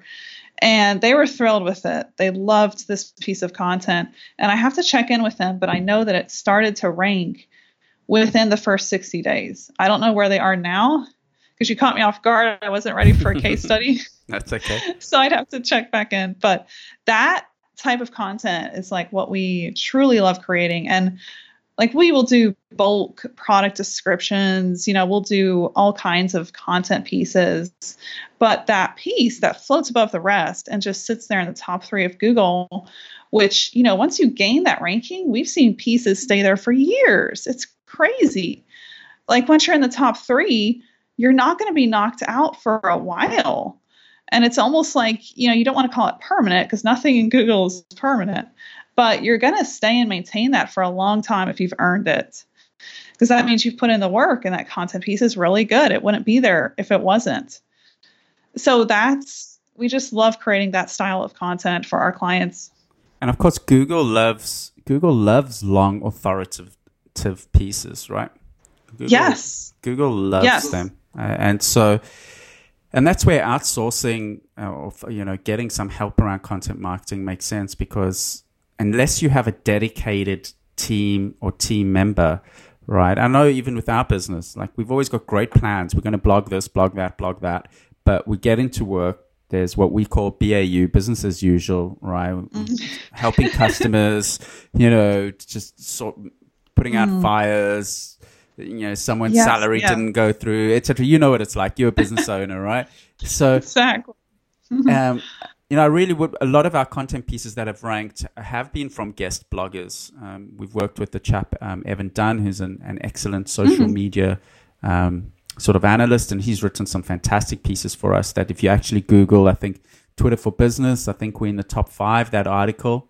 and they were thrilled with it. They loved this piece of content. And I have to check in with them, but I know that it started to rank within the first 60 days. I don't know where they are now because you caught me off guard. I wasn't ready for a case study. That's okay. so I'd have to check back in. But that type of content is like what we truly love creating. And like we will do bulk product descriptions you know we'll do all kinds of content pieces but that piece that floats above the rest and just sits there in the top three of google which you know once you gain that ranking we've seen pieces stay there for years it's crazy like once you're in the top three you're not going to be knocked out for a while and it's almost like you know you don't want to call it permanent because nothing in google is permanent but you're going to stay and maintain that for a long time if you've earned it. Because that means you've put in the work and that content piece is really good. It wouldn't be there if it wasn't. So that's, we just love creating that style of content for our clients. And of course, Google loves, Google loves long authoritative pieces, right? Google, yes. Google loves yes. them. Uh, and so, and that's where outsourcing uh, or you know getting some help around content marketing makes sense because unless you have a dedicated team or team member, right? I know even with our business, like we've always got great plans. We're going to blog this, blog that, blog that. But we get into work, there's what we call BAU, business as usual, right? Mm-hmm. Helping customers, you know, just sort putting out mm. fires, you know, someone's yes, salary yeah. didn't go through, etc. You know what it's like. You're a business owner, right? So exactly. um, you know, I really would. A lot of our content pieces that have ranked have been from guest bloggers. Um, we've worked with the chap um, Evan Dunn, who's an, an excellent social mm-hmm. media um, sort of analyst, and he's written some fantastic pieces for us. That if you actually Google, I think Twitter for Business, I think we're in the top five. That article.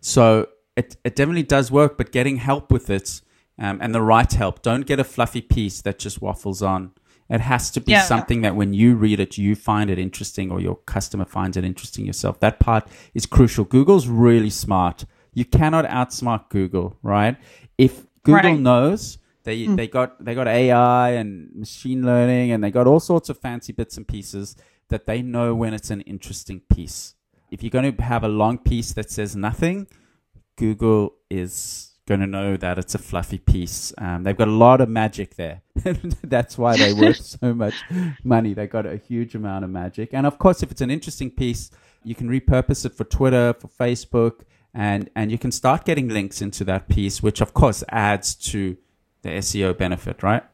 So it it definitely does work, but getting help with it um, and the right help. Don't get a fluffy piece that just waffles on. It has to be yeah. something that when you read it, you find it interesting or your customer finds it interesting yourself. That part is crucial. Google's really smart. You cannot outsmart Google, right? If Google right. knows they mm. they got they got AI and machine learning and they got all sorts of fancy bits and pieces that they know when it's an interesting piece. If you're going to have a long piece that says nothing, Google is going to know that it's a fluffy piece. Um, they've got a lot of magic there. That's why they worth so much money. They got a huge amount of magic. And of course, if it's an interesting piece, you can repurpose it for Twitter, for Facebook, and and you can start getting links into that piece, which of course adds to the SEO benefit, right?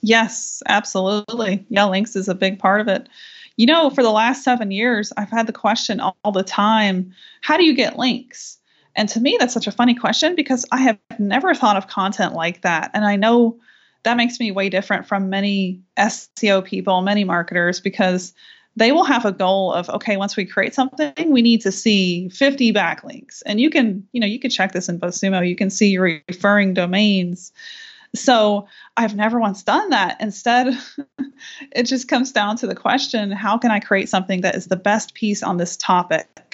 Yes, absolutely. Yeah, links is a big part of it. You know, for the last seven years, I've had the question all the time how do you get links? And to me, that's such a funny question because I have never thought of content like that. And I know that makes me way different from many SEO people, many marketers, because they will have a goal of okay once we create something we need to see 50 backlinks. And you can you know you can check this in BuzzSumo you can see referring domains. So I've never once done that. Instead it just comes down to the question how can I create something that is the best piece on this topic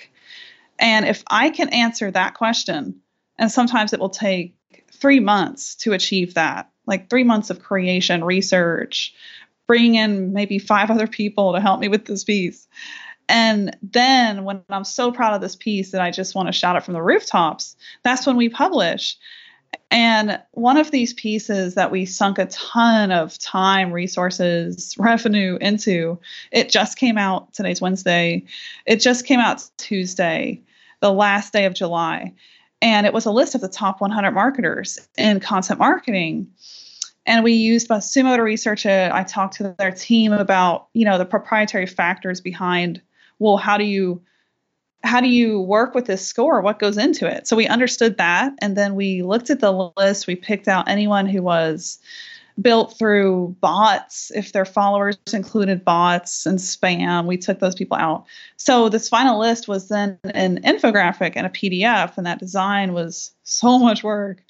and if I can answer that question, and sometimes it will take three months to achieve that, like three months of creation, research, bringing in maybe five other people to help me with this piece. And then when I'm so proud of this piece that I just want to shout it from the rooftops, that's when we publish. And one of these pieces that we sunk a ton of time, resources, revenue into, it just came out. Today's Wednesday. It just came out Tuesday, the last day of July. And it was a list of the top 100 marketers in content marketing. And we used BuzzSumo to research it. I talked to their team about, you know, the proprietary factors behind, well, how do you how do you work with this score? What goes into it? So we understood that. And then we looked at the list. We picked out anyone who was built through bots. If their followers included bots and spam, we took those people out. So this final list was then an infographic and a PDF, and that design was so much work.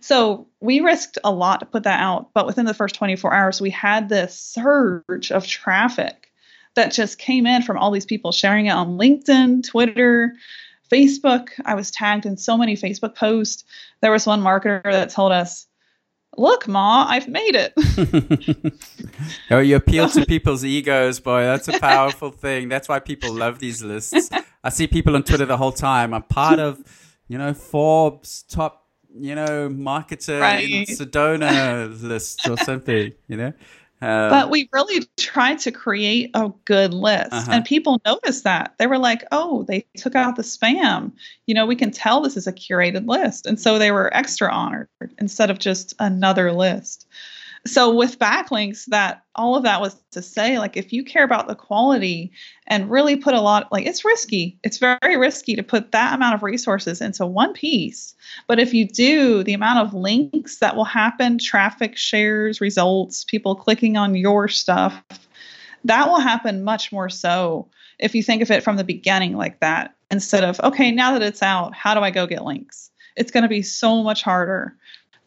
So we risked a lot to put that out, but within the first 24 hours, we had this surge of traffic that just came in from all these people sharing it on LinkedIn, Twitter, Facebook. I was tagged in so many Facebook posts. There was one marketer that told us, Look, Ma, I've made it. oh, you appeal to people's egos, boy. That's a powerful thing. That's why people love these lists. I see people on Twitter the whole time. I'm part of, you know, Forbes top, you know, marketer right. in Sedona list or something, you know? Um, but we really tried to create a good list, uh-huh. and people noticed that. They were like, "Oh, they took out the spam. You know, we can tell this is a curated list." And so they were extra honored instead of just another list so with backlinks that all of that was to say like if you care about the quality and really put a lot like it's risky. It's very risky to put that amount of resources into one piece. But if you do the amount of links that will happen traffic shares results people clicking on your stuff that will happen much more so if you think of it from the beginning like that. Instead of okay now that it's out how do i go get links? It's going to be so much harder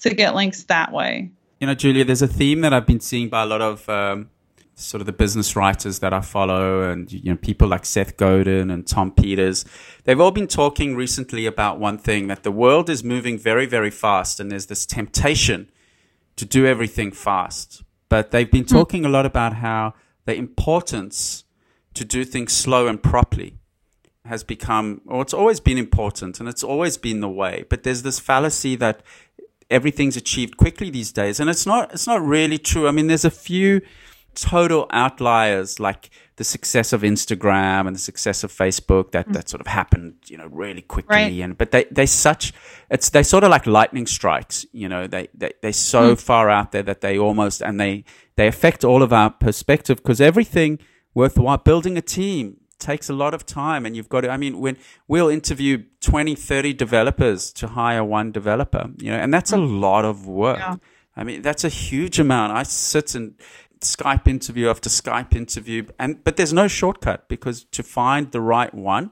to get links that way you know, Julia, there's a theme that I've been seeing by a lot of um, sort of the business writers that I follow, and you know, people like Seth Godin and Tom Peters. They've all been talking recently about one thing that the world is moving very, very fast, and there's this temptation to do everything fast. But they've been hmm. talking a lot about how the importance to do things slow and properly has become, or it's always been important, and it's always been the way. But there's this fallacy that everything's achieved quickly these days. And it's not, it's not really true. I mean, there's a few total outliers like the success of Instagram and the success of Facebook that, mm. that sort of happened, you know, really quickly. Right. And, but they, they such, it's, they sort of like lightning strikes, you know, they, they, they're so mm. far out there that they almost, and they, they affect all of our perspective because everything worthwhile, building a team, takes a lot of time and you've got to i mean when we'll interview 20 30 developers to hire one developer you know and that's a mm. lot of work yeah. I mean, that's a huge amount. I sit and Skype interview after Skype interview, and but there's no shortcut because to find the right one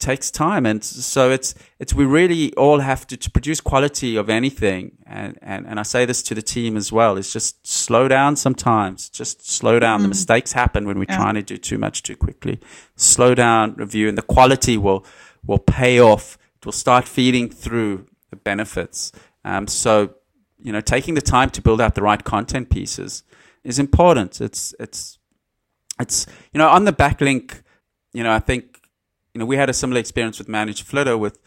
takes time, and so it's it's we really all have to to produce quality of anything, and and and I say this to the team as well: is just slow down sometimes, just slow down. Mm-hmm. The mistakes happen when we're yeah. trying to do too much too quickly. Slow down, review, and the quality will will pay off. It will start feeding through the benefits. Um, so you know, taking the time to build out the right content pieces is important. It's it's it's you know on the backlink, you know I think you know we had a similar experience with Managed Flitter. With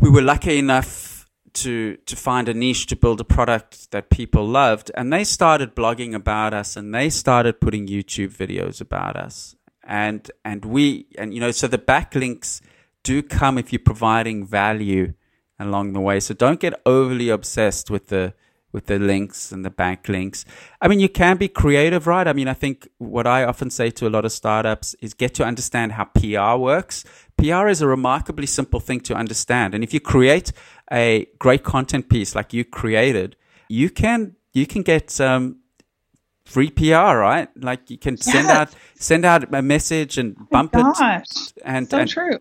we were lucky enough to to find a niche to build a product that people loved, and they started blogging about us, and they started putting YouTube videos about us, and and we and you know so the backlinks do come if you're providing value along the way. So don't get overly obsessed with the with the links and the bank links. I mean, you can be creative, right? I mean, I think what I often say to a lot of startups is get to understand how PR works. PR is a remarkably simple thing to understand. And if you create a great content piece like you created, you can you can get um, free PR, right? Like you can send yes. out send out a message and oh bump oh it. And so and, true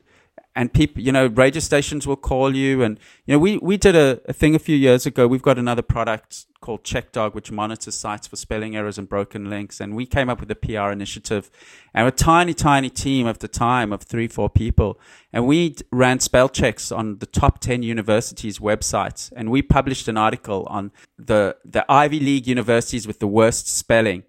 and people, you know, radio stations will call you. And, you know, we, we did a, a thing a few years ago. We've got another product called CheckDog, which monitors sites for spelling errors and broken links. And we came up with a PR initiative and a tiny, tiny team at the time of three, four people. And we ran spell checks on the top 10 universities' websites. And we published an article on the, the Ivy League universities with the worst spelling.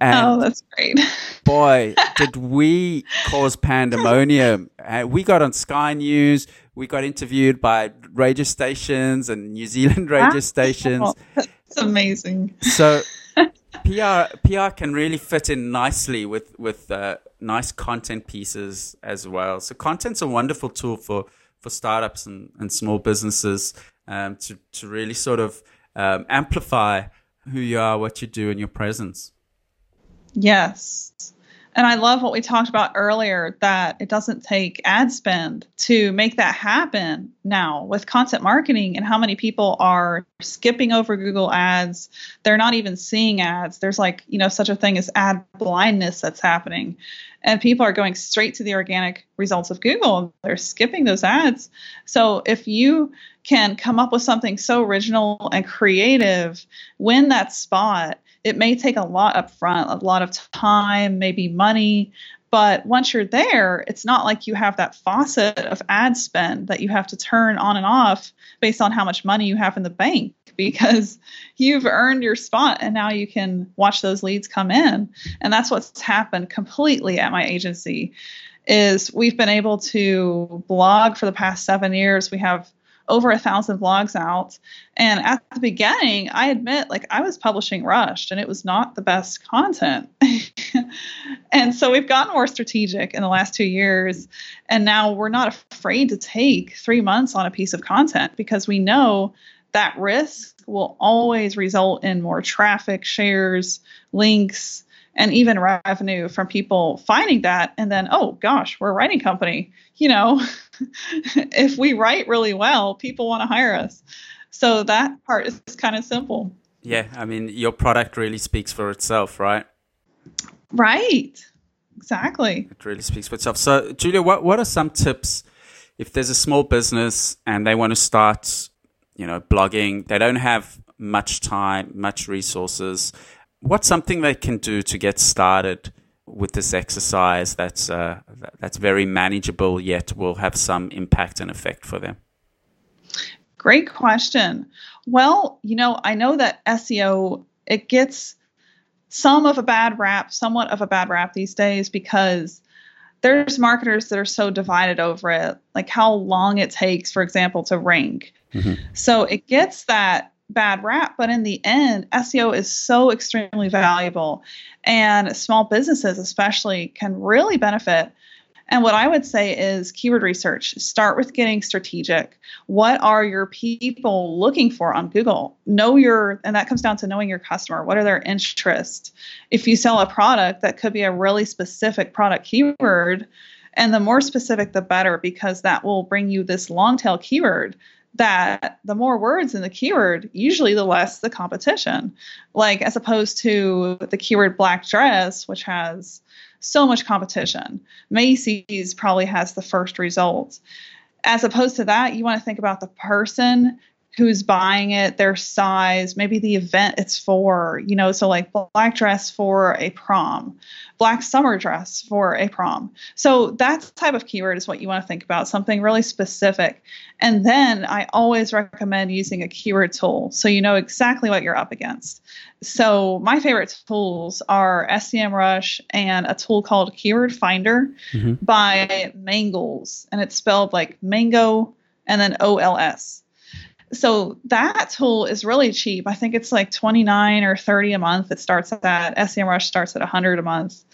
And oh, that's great. boy, did we cause pandemonium. Uh, we got on Sky News. We got interviewed by radio stations and New Zealand radio wow. stations. That's amazing. So PR PR can really fit in nicely with with uh, nice content pieces as well. So content's a wonderful tool for for startups and, and small businesses um, to to really sort of um, amplify who you are, what you do, and your presence. Yes. And I love what we talked about earlier that it doesn't take ad spend to make that happen now with content marketing and how many people are skipping over Google ads. They're not even seeing ads. There's like, you know, such a thing as ad blindness that's happening. And people are going straight to the organic results of Google. They're skipping those ads. So if you can come up with something so original and creative, win that spot it may take a lot up front, a lot of time, maybe money. But once you're there, it's not like you have that faucet of ad spend that you have to turn on and off based on how much money you have in the bank because you've earned your spot and now you can watch those leads come in. And that's what's happened completely at my agency is we've been able to blog for the past 7 years. We have over a thousand blogs out. And at the beginning, I admit, like, I was publishing rushed and it was not the best content. and so we've gotten more strategic in the last two years. And now we're not afraid to take three months on a piece of content because we know that risk will always result in more traffic, shares, links, and even revenue from people finding that and then oh gosh we're a writing company. You know if we write really well people want to hire us. So that part is kind of simple. Yeah i mean your product really speaks for itself right? Right. Exactly. It really speaks for itself. So julia what, what are some tips if there's a small business and they want to start you know blogging? They don't have much time much resources what's something they can do to get started with this exercise that's uh, that's very manageable yet will have some impact and effect for them? Great question. Well, you know, I know that SEO it gets some of a bad rap, somewhat of a bad rap these days because there's marketers that are so divided over it, like how long it takes, for example, to rank. Mm-hmm. So it gets that bad rap, but in the end, SEO is so extremely valuable, and small businesses, especially, can really benefit. And what I would say is keyword research. Start with getting strategic. What are your people looking for on Google? Know your, and that comes down to knowing your customer. What are their interests? If you sell a product, that could be a really specific product keyword. And the more specific, the better, because that will bring you this long tail keyword that the more words in the keyword, usually the less the competition. Like as opposed to the keyword black dress, which has so much competition. Macy's probably has the first results. As opposed to that, you want to think about the person who's buying it, their size, maybe the event it's for, you know, so like black dress for a prom, black summer dress for a prom. So that type of keyword is what you want to think about, something really specific. And then I always recommend using a keyword tool so you know exactly what you're up against. So my favorite tools are SEMrush and a tool called Keyword Finder mm-hmm. by Mangools, and it's spelled like mango and then OLS so that tool is really cheap. I think it's like 29 or 30 a month. It starts at that. SEMrush starts at 100 a month.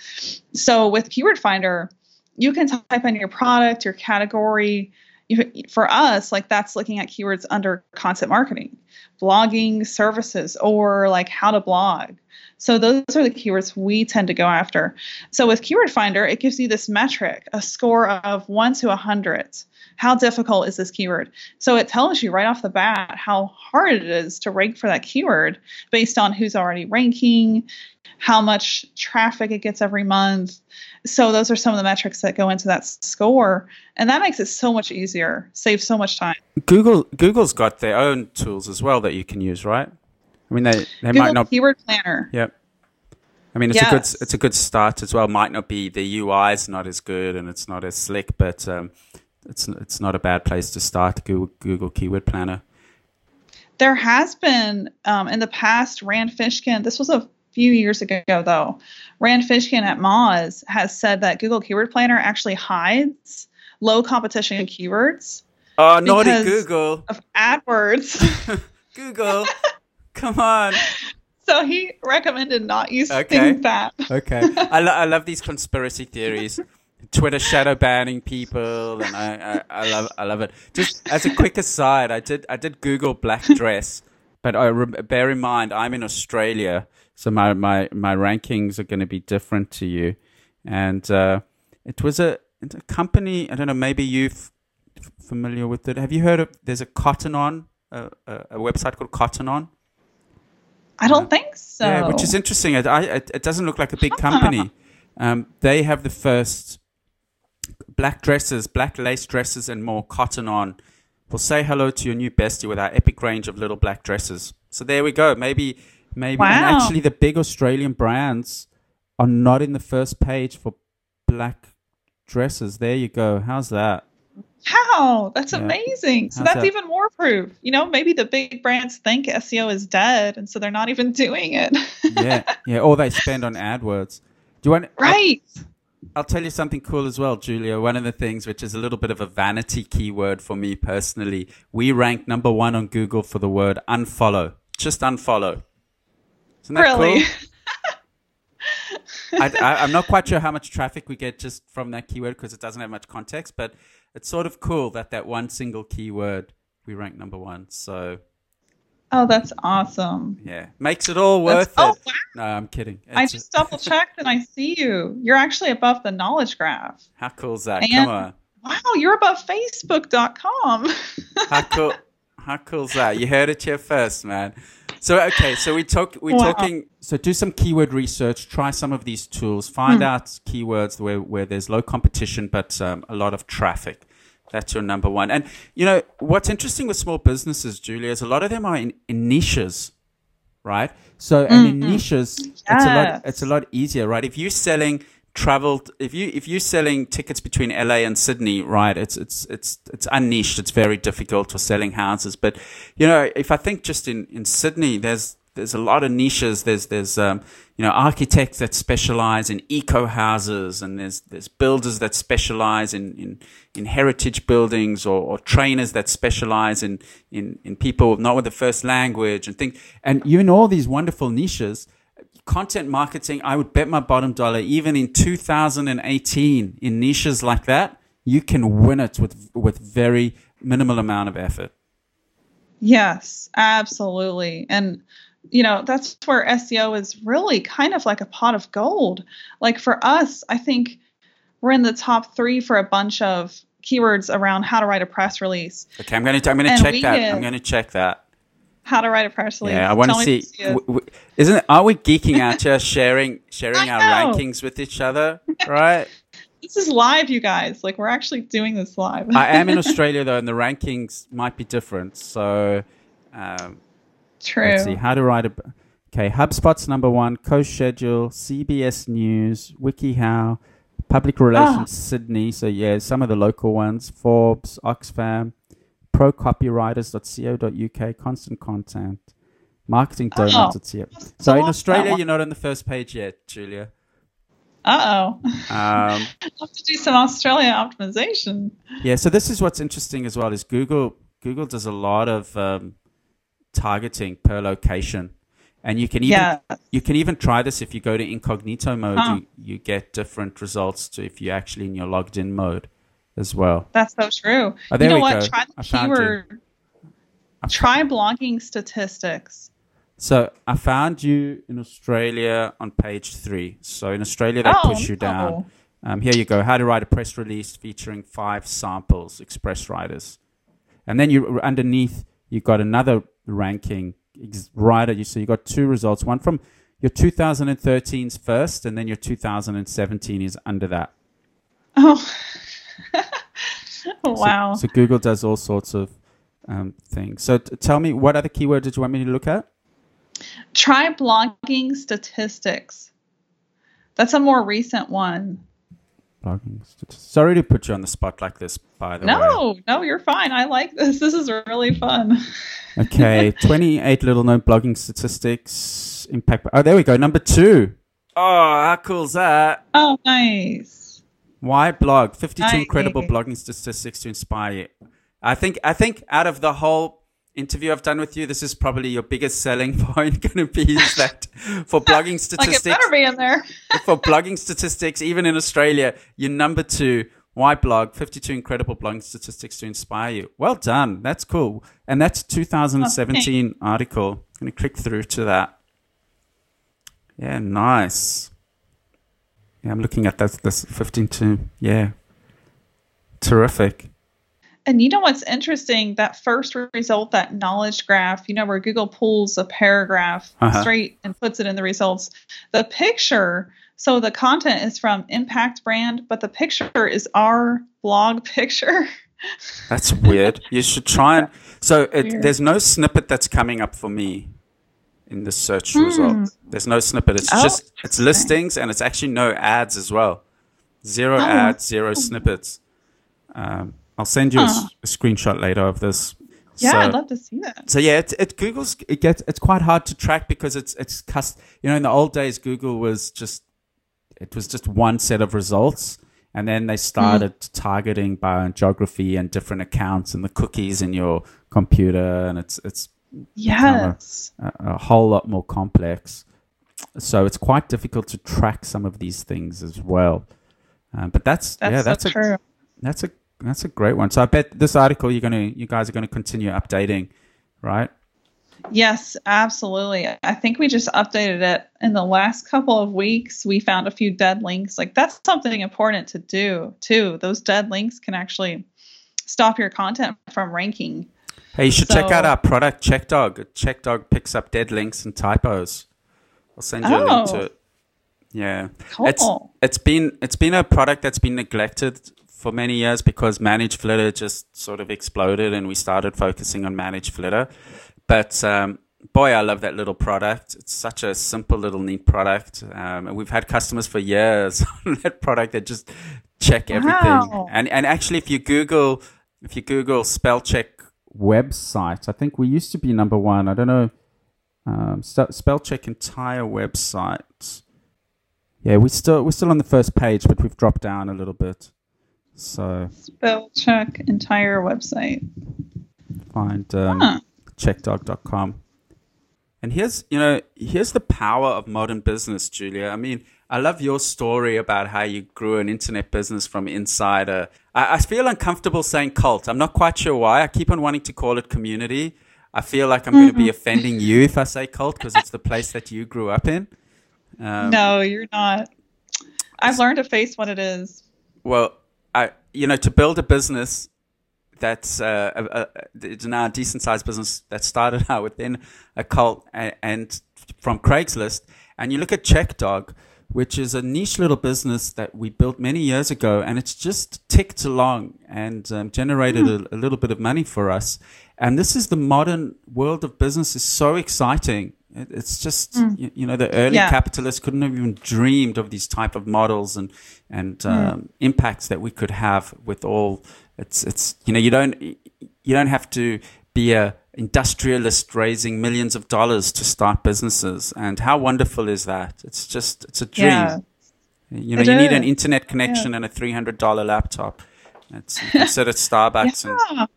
So with Keyword Finder, you can type in your product, your category. For us, like that's looking at keywords under content marketing, blogging services, or like how to blog. So those are the keywords we tend to go after. So with Keyword Finder, it gives you this metric, a score of 1 to a 100. How difficult is this keyword? So it tells you right off the bat how hard it is to rank for that keyword based on who's already ranking, how much traffic it gets every month. So those are some of the metrics that go into that score, and that makes it so much easier, saves so much time. Google Google's got their own tools as well that you can use, right? I mean, they they Google might not keyword planner. Yep. I mean, it's yes. a good it's a good start as well. Might not be the UI is not as good and it's not as slick, but um, it's it's not a bad place to start Google, Google Keyword Planner. There has been um, in the past Rand Fishkin. This was a few years ago though. Rand Fishkin at Moz has said that Google Keyword Planner actually hides low competition keywords. Oh, naughty Google! Of AdWords. Google, come on. So he recommended not using okay. that. okay, I, lo- I love these conspiracy theories. Twitter shadow banning people, and I, I, I, love I love it. Just as a quick aside, I did I did Google black dress, but I re- bear in mind I'm in Australia, so my my my rankings are going to be different to you. And uh, it was a, a company. I don't know. Maybe you're f- familiar with it. Have you heard of? There's a Cotton On, a, a, a website called Cotton On. I don't think so. Yeah, which is interesting. It, I, it, it doesn't look like a big company. Um, they have the first black dresses, black lace dresses, and more cotton on. We'll say hello to your new bestie with our epic range of little black dresses. So there we go. Maybe, maybe, wow. and actually, the big Australian brands are not in the first page for black dresses. There you go. How's that? How? That's yeah. amazing. So that's that? even more proof. You know, maybe the big brands think SEO is dead, and so they're not even doing it. yeah, yeah. Or they spend on AdWords. Do you want right? I, I'll tell you something cool as well, Julia. One of the things which is a little bit of a vanity keyword for me personally, we rank number one on Google for the word unfollow. Just unfollow. Isn't that really? cool? I, am not quite sure how much traffic we get just from that keyword because it doesn't have much context, but it's sort of cool that that one single keyword we rank number one. So Oh, that's awesome. Yeah. Makes it all worth that's, oh, it. Oh, wow. No, I'm kidding. It's I just double checked and I see you. You're actually above the knowledge graph. How cool is that? And, Come on. Wow, you're above Facebook.com. how cool how cool is that? You heard it here first, man. So okay, so we talk we're wow. talking so do some keyword research, try some of these tools, find hmm. out keywords where, where there's low competition but um, a lot of traffic. That's your number one. And you know what's interesting with small businesses, Julia, is a lot of them are in, in niches, right? So and mm-hmm. in niches, yes. it's a lot it's a lot easier, right? If you're selling travel, if you if you're selling tickets between LA and Sydney, right? It's it's it's it's unniched. It's very difficult for selling houses. But you know, if I think just in in Sydney, there's there's a lot of niches. There's there's um, you know architects that specialize in eco houses, and there's there's builders that specialize in in, in heritage buildings, or, or trainers that specialize in, in in people not with the first language, and think and you even all these wonderful niches. Content marketing, I would bet my bottom dollar, even in 2018, in niches like that, you can win it with with very minimal amount of effort. Yes, absolutely. And you know, that's where SEO is really kind of like a pot of gold. Like for us, I think we're in the top three for a bunch of keywords around how to write a press release. Okay, I'm going to I'm going to check that. get- I'm going to check that. How to write a press release. Yeah, I want to see. if you it. w- w- Isn't it, are we geeking out here, sharing sharing our rankings with each other? Right. This is live, you guys. Like we're actually doing this live. I am in Australia though, and the rankings might be different. So, um, True. let's see how to write a. Okay, HubSpot's number one, Co-Schedule, CBS News, WikiHow, Public Relations Ah. Sydney. So yeah, some of the local ones: Forbes, Oxfam, procopywriters.co.uk, Constant Content, marketingdonuts.co. So in Australia, you're not on the first page yet, Julia. Uh oh. Um, have to do some Australia optimization. Yeah, so this is what's interesting as well is Google. Google does a lot of um, targeting per location, and you can even Yeah. you can even try this if you go to incognito mode. Huh. You you get different results to if you're actually in your logged in mode as well. That's so true. Oh, you know what? go. Try the keyword. Try blogging statistics. So I found you in Australia on page three. So in Australia, they Oh, push you down. no. Um, here you go. How to write a press release featuring five samples, express writers, and then you underneath you got another ranking ex- writer. You so you got two results. One from your 2013's first, and then your 2017 is under that. Oh. wow. So Google does all sorts of um, things. So t- tell me, what other keyword did you want me to look at? Try blogging statistics. That's a more recent one. Blogging. statistics. Sorry to put you on the spot like this, by the way. No, no, you're fine. I like this. This is really fun. Okay, 28 little known blogging statistics. Impact. Oh, there we go. Number two. Oh, how cool's that? Oh, nice. Why blog? 52 Nice. incredible blogging statistics to inspire you. I think, I think out of the whole interview I've done with you, this is probably your biggest selling point going to be is that for blogging statistics, Like it better be in there. for blogging statistics, even in Australia, you're number two. Why blog? 52 incredible blogging statistics to inspire you. Well done. That's cool. And that's 2017 article. I'm going to click through to that. Yeah, nice. Yeah, I'm looking at that. This 15 to, yeah. Terrific. And you know what's interesting? That first result, that knowledge graph, you know, where Google pulls a paragraph Uh-huh. straight and puts it in the results. The picture, so the content is from Impact Brand, but the picture is our blog picture. That's weird. You should try and. So it, there's no snippet that's coming up for me in the search result. There's no snippet. It's Hmm. Oh, just it's listings and it's actually no ads as well. Zero Oh. ads, zero snippets. Um, I'll send you Huh. a screenshot later of this. Yeah, so, I'd love to see that. so yeah, it, it Google's it gets it's quite hard to track because it's it's cust you know in the old days Google was just it was just one set of results and then they started targeting by geography and different accounts and the cookies in your computer and it's it's Yes. a, a whole lot more complex so it's quite difficult to track some of these things as well um, but that's, That's yeah so that's a true. that's a that's a great one so i bet this article you're gonna you guys are gonna continue updating right Yes, absolutely. I think we just updated it in the last couple of weeks. We found a few dead links. Like that's something important to do too. Those dead links can actually stop your content from ranking. Hey, you should check out our product, CheckDog. CheckDog picks up dead links and typos. I'll send you a link to Oh. it. Yeah, Cool. it's it's been it's been a product that's been neglected for many years because Managed Flitter just sort of exploded, and we started focusing on Managed Flitter. But um, boy, I love that little product. It's such a simple little neat product, um, and we've had customers for years on that product that just check everything. Wow. And and actually, if you Google if you Google spell check website, I think we used to be number one. I don't know. Um, spell check entire website. Yeah, we still we're still on the first page, but we've dropped down a little bit. So Spell check entire website. find um, Huh. checkdog.com. And here's, you know, here's the power of modern business, Julia. I mean, I love your story about how you grew an internet business from inside a. I, I feel uncomfortable saying cult. I'm not quite sure why. I keep on wanting to call it community. I feel like I'm going to be offending you if I say cult because it's the place that you grew up in. Um, no, you're not. I've learned to face what it is. Well, I, you know, to build a business that's uh, a, a, it's now a decent sized business that started out within a cult and, and from Craigslist, and you look at CheckDog, which is a niche little business that we built many years ago, and it's just ticked along and um, generated mm. a, a, little bit of money for us. And this is the modern world of business is so exciting. It, it's just mm. you, you, know the early yeah. capitalists couldn't have even dreamed of these type of models and and mm. um, impacts that we could have with all. It's it's you know you don't you don't have to be a industrialist raising millions of dollars to start businesses. And how wonderful is that? It's just, it's a dream. Yeah, you know, you is. need an internet connection yeah. and a $300 laptop. It's, you can sit at Starbucks yeah. and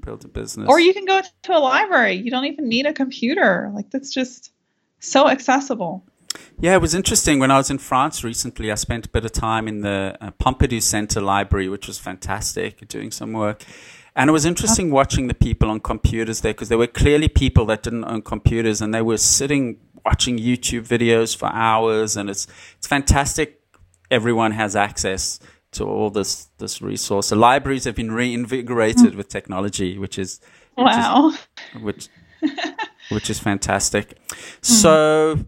build a business. Or you can go to a library. You don't even need a computer. Like, that's just so accessible. Yeah, it was interesting. When I was in France recently, I spent a bit of time in the uh, Pompidou Center Library, which was fantastic, doing some work. And it was interesting watching the people on computers there because there were clearly people that didn't own computers and they were sitting watching YouTube videos for hours. And it's, it's fantastic. Everyone has access to all this, this resource. The libraries have been reinvigorated mm. with technology, which is, which wow. Is, which, which is fantastic. Mm. So,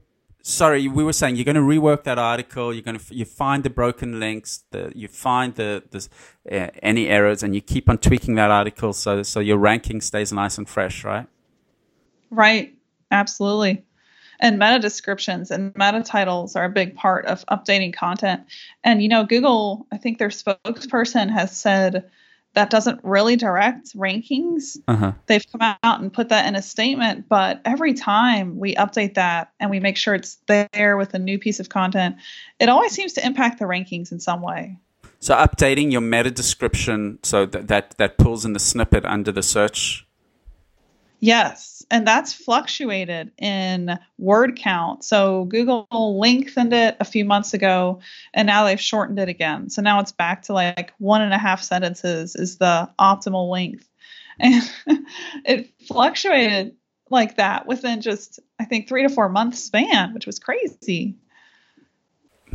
sorry, we were saying you're going to rework that article. You're going to you find the broken links, the, you find the, the uh, any errors, and you keep on tweaking that article so so your ranking stays nice and fresh, right? Right. Absolutely. And meta descriptions and meta titles are a big part of updating content. And you know, Google, I think their spokesperson has said that doesn't really direct rankings. Uh-huh. They've come out and put that in a statement, but every time we update that and we make sure it's there with a new piece of content, it always seems to impact the rankings in some way. So updating your meta description so that that, that pulls in the snippet under the search. Yes and that's fluctuated in word count. So Google lengthened it a few months ago, and now they've shortened it again. So now it's back to like one and a half sentences is the optimal length. And it fluctuated like that within just, I think, three to four months span, which was crazy.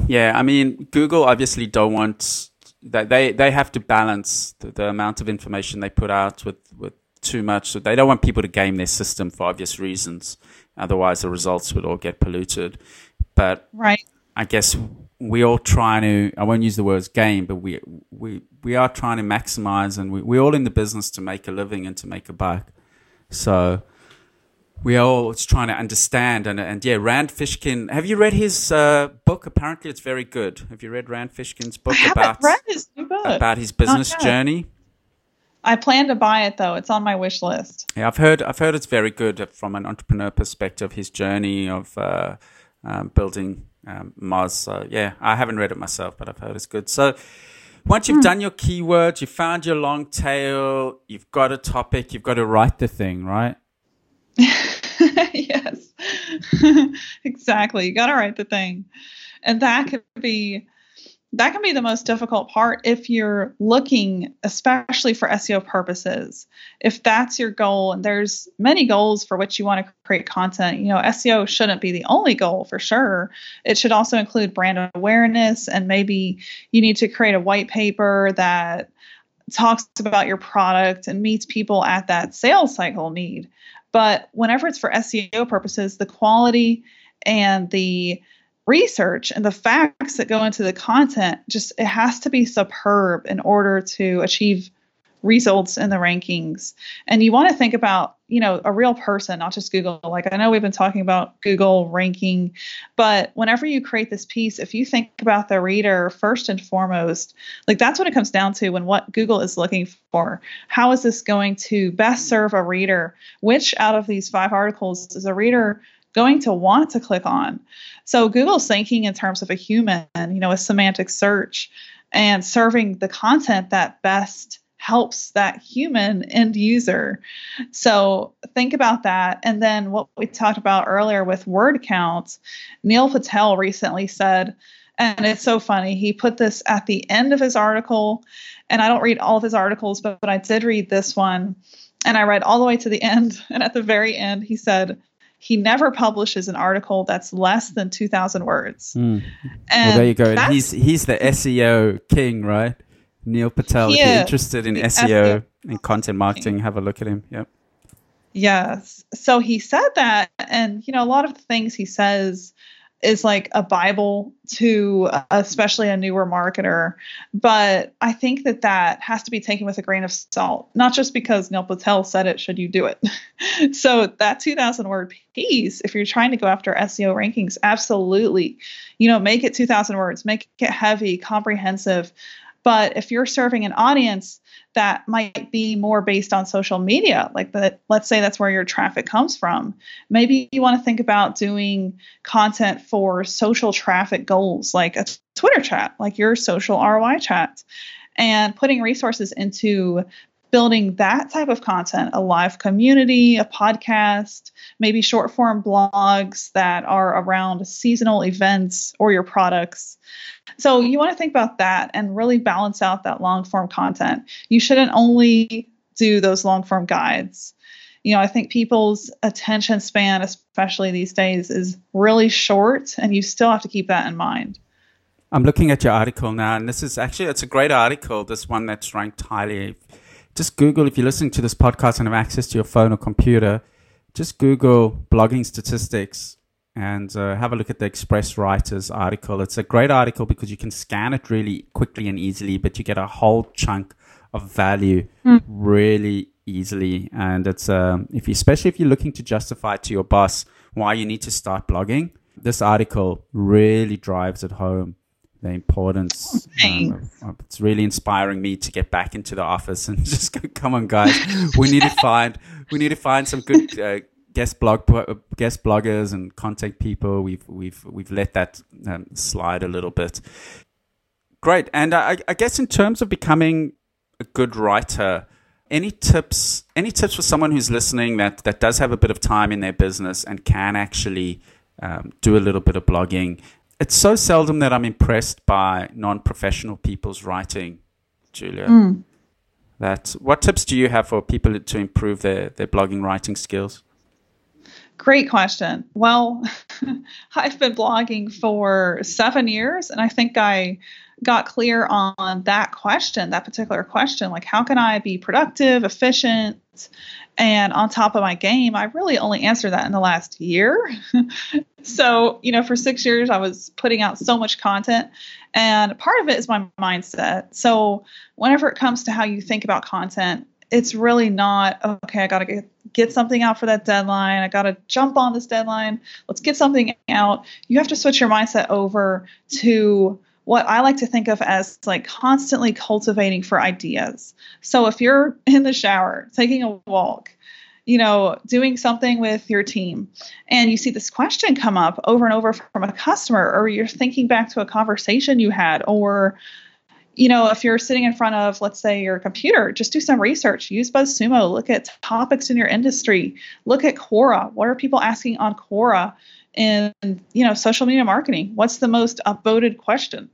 Yeah, I mean, Google obviously don't want that they they have to balance the, the amount of information they put out with with too much. So they don't want people to game their system for obvious reasons. Otherwise, the results would all get polluted. But right. I guess we all trying to. I won't use the words game, but we we we are trying to maximize, and we we're all in the business to make a living and to make a buck. So we are all trying to understand and and yeah, Rand Fishkin. Have you read his uh, book? Apparently, it's very good. Have you read Rand Fishkin's book about his about his business journey? I plan to buy it though. It's on my wish list. Yeah, I've heard. I've heard it's very good from an entrepreneur perspective. His journey of uh, um, building um, Moz. So yeah, I haven't read it myself, but I've heard it's good. So once you've mm. done your keywords, you found your long tail, you've got a topic, you've got to write the thing, right? yes, exactly. You got to write the thing, and that could be that can be the most difficult part if you're looking especially for SEO purposes. If that's your goal and there's many goals for which you want to create content, you know, SEO shouldn't be the only goal for sure. It should also include brand awareness and maybe you need to create a white paper that talks about your product and meets people at that sales cycle need. But whenever it's for SEO purposes, the quality and the research and the facts that go into the content just it has to be superb in order to achieve results in the rankings. And you want to think about you know a real person not just google. Like i know we've been talking about google ranking but whenever you create this piece if you think about the reader first and foremost like that's what it comes down to when what google is looking for. How is this going to best serve a reader? Which out of these five articles is a reader going to want to click on. So Google's thinking in terms of a human, you know, a semantic search and serving the content that best helps that human end user. So think about that. And then what we talked about earlier with word counts, Neil Patel recently said, and it's so funny, he put this at the end of his article. And I don't read all of his articles, but, but I did read this one. And I read all the way to the end. And at the very end, he said, he never publishes an article that's less than 2000 words mm. well there you go he's he's the seo king right Neil Patel. if you're interested in SEO, SEO and content marketing, have a look at him. Yep. Yes. So he said that, and you know, a lot of the things he says is like a bible to especially a newer marketer. But i think that that has to be taken with a grain of salt not just because neil patel said it should you do it? So that 2000 word piece if you're trying to go after seo rankings absolutely. You know make it 2000 words make it heavy comprehensive. But if you're serving an audience that might be more based on social media, like that, let's say that's where your traffic comes from, maybe you want to think about doing content for social traffic goals, like a Twitter chat, like your social ROI chat, and putting resources into building that type of content a live community, a podcast, maybe short form blogs that are around seasonal events or your products. So you want to think about that and really balance out that long form content. You shouldn't only do those long form guides. You know, I think people's attention span, especially these days, is really short, and you still have to keep that in mind. I'm looking at your article now, and this is actually it's a great article. This one that's ranked highly just Google, if you're listening to this podcast and have access to your phone or computer, just Google blogging statistics and uh, have a look at the Express Writers article. It's a great article because you can scan it really quickly and easily, but you get a whole chunk of value mm. really easily. And it's um, if you, especially if you're looking to justify to your boss why you need to start blogging, this article really drives it home the importance. Um, it's really inspiring me to get back into the office and just go, come on, guys, we need to find we need to find some good uh, guest blog guest bloggers and contact people. We've we've we've let that um, slide a little bit. Great, and I, I guess in terms of becoming a good writer, any tips any tips for someone who's listening that that does have a bit of time in their business and can actually um, do a little bit of blogging it's so seldom that I'm impressed by non-professional people's writing, Julia. Mm. That what tips do you have for people to improve their their blogging writing skills? Great question. Well, I've been blogging for seven years, and I think I got clear on that question, that particular question. Like, how can I be productive, efficient, and on top of my game? I really only answered that in the last year. so, you know, for six years, I was putting out so much content. And part of it is my mindset. So, whenever it comes to how you think about content, it's really not okay i gotta get, get something out for that deadline i gotta jump on this deadline let's get something out you have to switch your mindset over to what I like to think of as like constantly cultivating for ideas. So if you're in the shower, taking a walk, you know, doing something with your team, and you see this question come up over and over from a customer, or you're thinking back to a conversation you had, or you know, if you're sitting in front of, let's say, your computer, just do some research. Use BuzzSumo. Look at topics in your industry. Look at Quora. What are people asking on Quora? in you know social media marketing what's the most upvoted question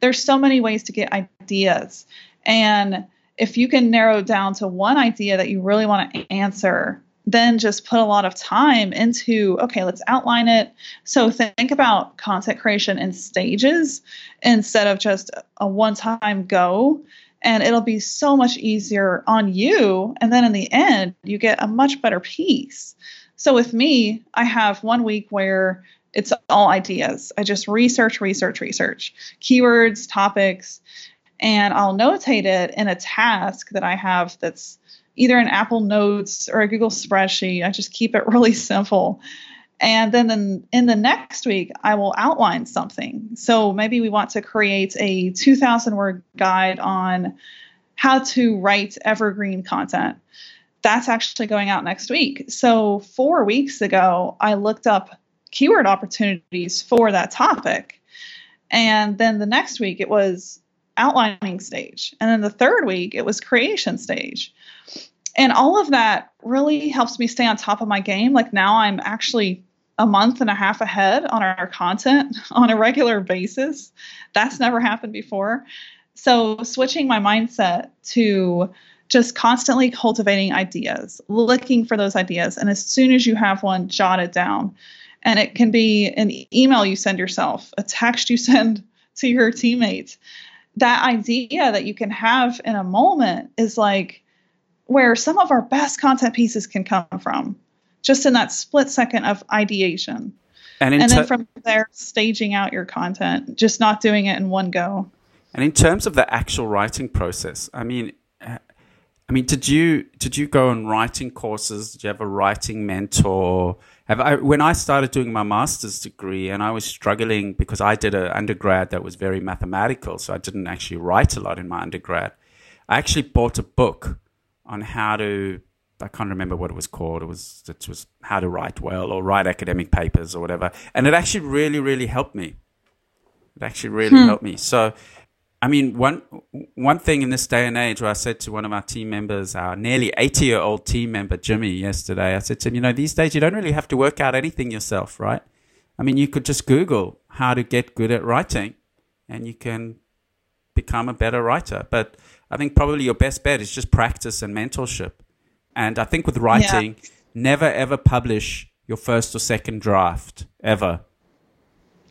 there's so many ways to get ideas and if you can narrow down to one idea that you really want to answer then just put a lot of time into okay let's outline it. So think about content creation in stages instead of just a one time go and it'll be so much easier on you. And then in the end you get a much better piece. So with me, I have one week where it's all ideas. I just research, research, research. Keywords, topics, and I'll notate it in a task that I have that's either an Apple Notes or a Google spreadsheet. I just keep it really simple. And then in, in the next week, I will outline something. So maybe we want to create a 2,000 word guide on how to write evergreen content that's actually going out next week. So, four weeks ago, I looked up keyword opportunities for that topic. And then the next week, it was outlining stage. And then the third week, it was creation stage. And all of that really helps me stay on top of my game. Like now, I'm actually a month and a half ahead on our content on a regular basis. That's never happened before. So, switching my mindset to just constantly cultivating ideas, looking for those ideas. And as soon as you have one, jot it down. And it can be an email you send yourself, a text you send to your teammates. That idea that you can have in a moment is like where some of our best content pieces can come from, just in that split second of ideation. And, and then from there, staging out your content, just not doing it in one go. And in terms of the actual writing process, I mean, uh, I mean, did you did you go on writing courses? Did you have a writing mentor? Have I, when I started doing my master's degree, and I was struggling because I did an undergrad that was very mathematical, so I didn't actually write a lot in my undergrad. I actually bought a book on how to. I can't remember what it was called. It was it was how to write well or write academic papers or whatever, and it actually really really helped me. It actually really hmm. helped me. So I mean, one one thing in this day and age, where I said to one of our team members, our nearly eighty year old team member Jimmy, yesterday, I said to him, you know, these days you don't really have to work out anything yourself, right? I mean, you could just Google how to get good at writing, and you can become a better writer. But I think probably your best bet is just practice and mentorship. And I think with writing, yeah. never ever publish your first or second draft ever.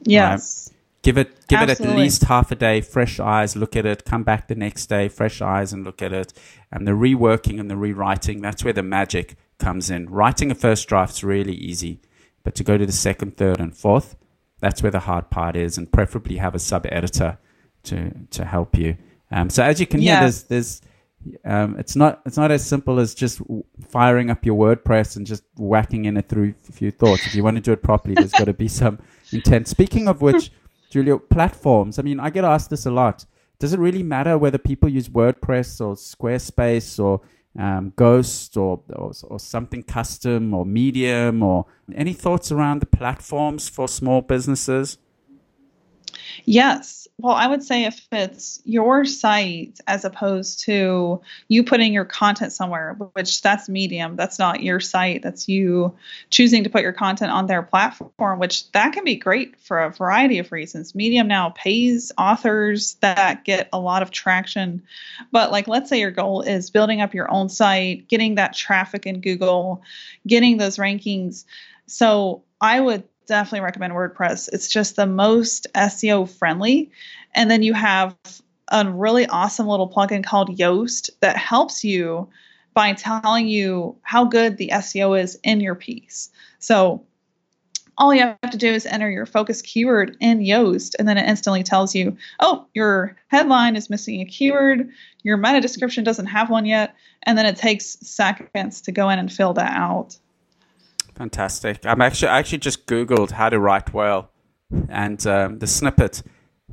Yes. Give it give Absolutely. it at least half a day, fresh eyes, look at it, come back the next day, fresh eyes and look at it. And the reworking and the rewriting, that's where the magic comes in. Writing a first draft's really easy, but to go to the second, third and fourth, that's where the hard part is and preferably have a sub editor to to help you. Um, so as you can hear, there's there's um, it's not it's not as simple as just firing up your WordPress and just whacking in it through a few thoughts. If you want to do it properly, there's got to be some intent. Speaking of which, Julia, platforms. I mean, I get asked this a lot. Does it really matter whether people use WordPress or Squarespace or um, Ghost or, or, or something custom or Medium or any thoughts around the platforms for small businesses? Yes. Well, I would say if it's your site as opposed to you putting your content somewhere, which that's Medium, that's not your site, that's you choosing to put your content on their platform, which that can be great for a variety of reasons. Medium now pays authors that get a lot of traction. But like let's say your goal is building up your own site, getting that traffic in Google, getting those rankings. So I would definitely recommend WordPress. It's just the most SEO friendly. And then you have a really awesome little plugin called Yoast that helps you by telling you how good the SEO is in your piece. So all you have to do is enter your focus keyword in Yoast, and then it instantly tells you, oh, your headline is missing a keyword, your meta description doesn't have one yet, and then it takes seconds to go in and fill that out. Fantastic. I'm actually I actually just googled how to write well, and um, the snippet,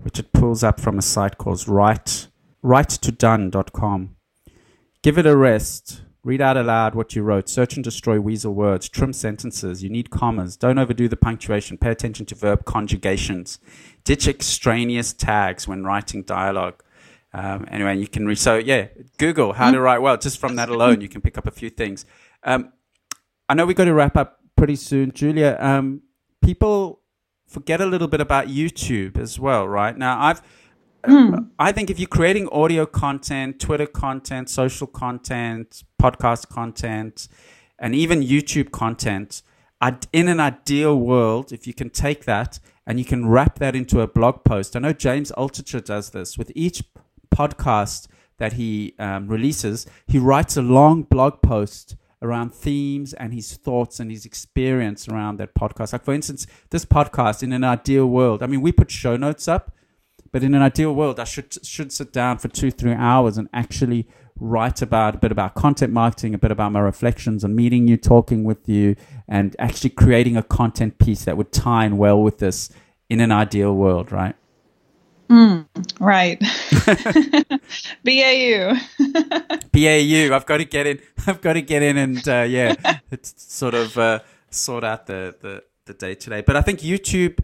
which it pulls up from a site called write writetodone.com. Give it a rest. Read out aloud what you wrote. Search and destroy weasel words. Trim sentences. You need commas. Don't overdo the punctuation. Pay attention to verb conjugations. Ditch extraneous tags when writing dialogue. Um, anyway, you can read. So yeah, Google how to write well. Just from that alone, you can pick up a few things. Um, I know we've got to wrap up pretty soon. Julia, um, people forget a little bit about YouTube as well, right? Now, I've Mm. I think if you're creating audio content, Twitter content, social content, podcast content, and even YouTube content, in an ideal world, if you can take that and you can wrap that into a blog post, I know James Altucher does this with each podcast that he um, releases, he writes a long blog post around themes and his thoughts and his experience around that podcast. Like, for instance, this podcast in an ideal world, I mean, we put show notes up, but in an ideal world, I should, should sit down for two, three hours and actually write about a bit about content marketing, a bit about my reflections on meeting you, talking with you, and actually creating a content piece that would tie in well with this in an ideal world, right? Mm, right. BAU. BAU. I've got to get in. I've got to get in and uh, yeah, it's sort of uh, sort out the the the day today. But I think YouTube.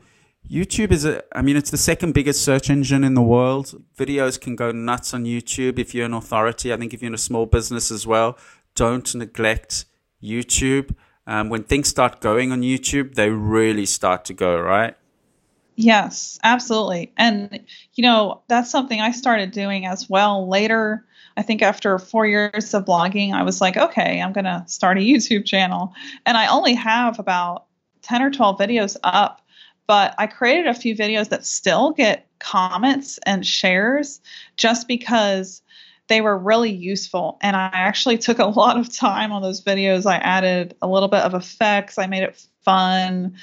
YouTube is a, I mean, it's the second biggest search engine in the world. Videos can go nuts on YouTube if you're an authority. I think if you're in a small business as well, don't neglect YouTube. Um, when things start going on YouTube, they really start to go, right? Yes, absolutely. And, you know, that's something I started doing as well later. I think after four years of blogging, I was like, okay, I'm going to start a YouTube channel. And I only have about 10 or 12 videos up, but I created a few videos that still get comments and shares just because they were really useful. And I actually took a lot of time on those videos. I added a little bit of effects, I made it fun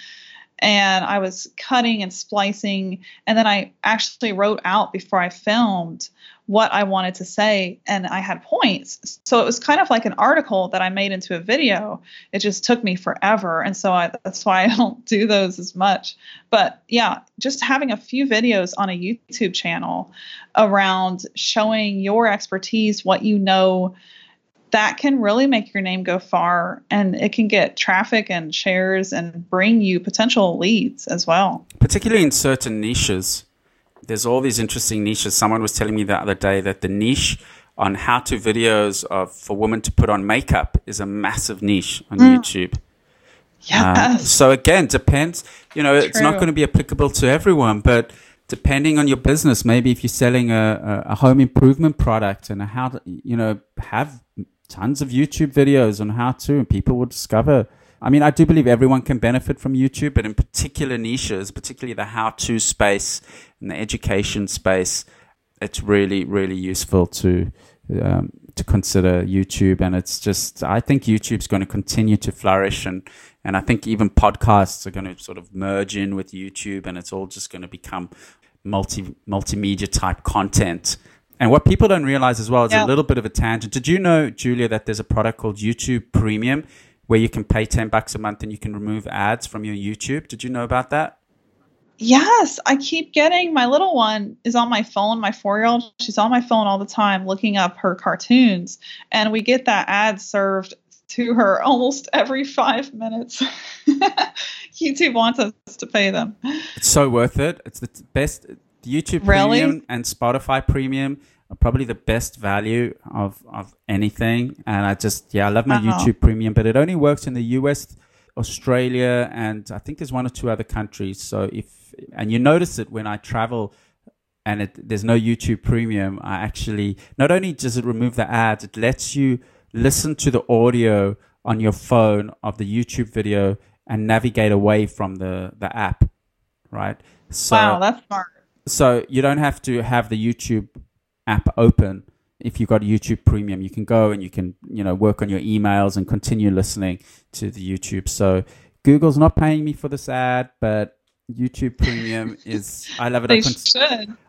and I was cutting and splicing. And then I actually wrote out before I filmed what I wanted to say, and I had points. So it was kind of like an article that I made into a video. It just took me forever. And so I, that's why I don't do those as much. But yeah, just having a few videos on a YouTube channel around showing your expertise, what you know that can really make your name go far and it can get traffic and shares and bring you potential leads as well. Particularly in certain niches. There's all these interesting niches. Someone was telling me the other day that the niche on how to videos of for women to put on makeup is a massive niche on mm. YouTube. Yeah. Uh, so again, depends. You know, True. it's not going to be applicable to everyone, but depending on your business, maybe if you're selling a, a, home improvement product and how to, you know, have tons of YouTube videos on how to, and people will discover. I mean, I do believe everyone can benefit from YouTube, but in particular niches, particularly the how to space and the education space, it's really, really useful to. Um, to consider YouTube, and it's just I think YouTube's going to continue to flourish, and and I think even podcasts are going to sort of merge in with YouTube, and it's all just going to become multi multimedia type content. And what people don't realize as well is yeah. a little bit of a tangent. Did you know, Julia, that there's a product called YouTube Premium where you can pay 10 bucks a month and you can remove ads from your YouTube? Did you know about that? Yes, I keep getting my little one is on my phone, my four year old. She's on my phone all the time looking up her cartoons, and we get that ad served to her almost every five minutes. YouTube wants us to pay them. It's so worth it. It's the best. YouTube really? Premium and Spotify Premium are probably the best value of, of anything. And I just, yeah, I love my uh-huh. YouTube Premium, but it only works in the US, Australia, and I think there's one or two other countries. So if, and you notice it when I travel and it, there's no YouTube Premium, I actually, not only does it remove the ads, it lets you listen to the audio on your phone of the YouTube video and navigate away from the, the app, right? So, wow, that's smart. So you don't have to have the YouTube app open if you've got YouTube Premium. You can go and you can, you know, work on your emails and continue listening to the YouTube. So Google's not paying me for this ad, but YouTube Premium is I love it. I, cons-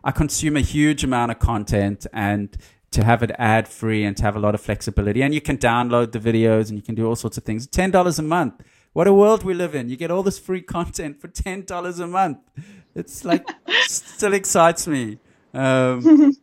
I consume a huge amount of content and to have it ad free and to have a lot of flexibility. And you can download the videos and you can do all sorts of things. Ten dollars a month. What a world we live in. You get all this free content for ten dollars a month. It's like still excites me. Um,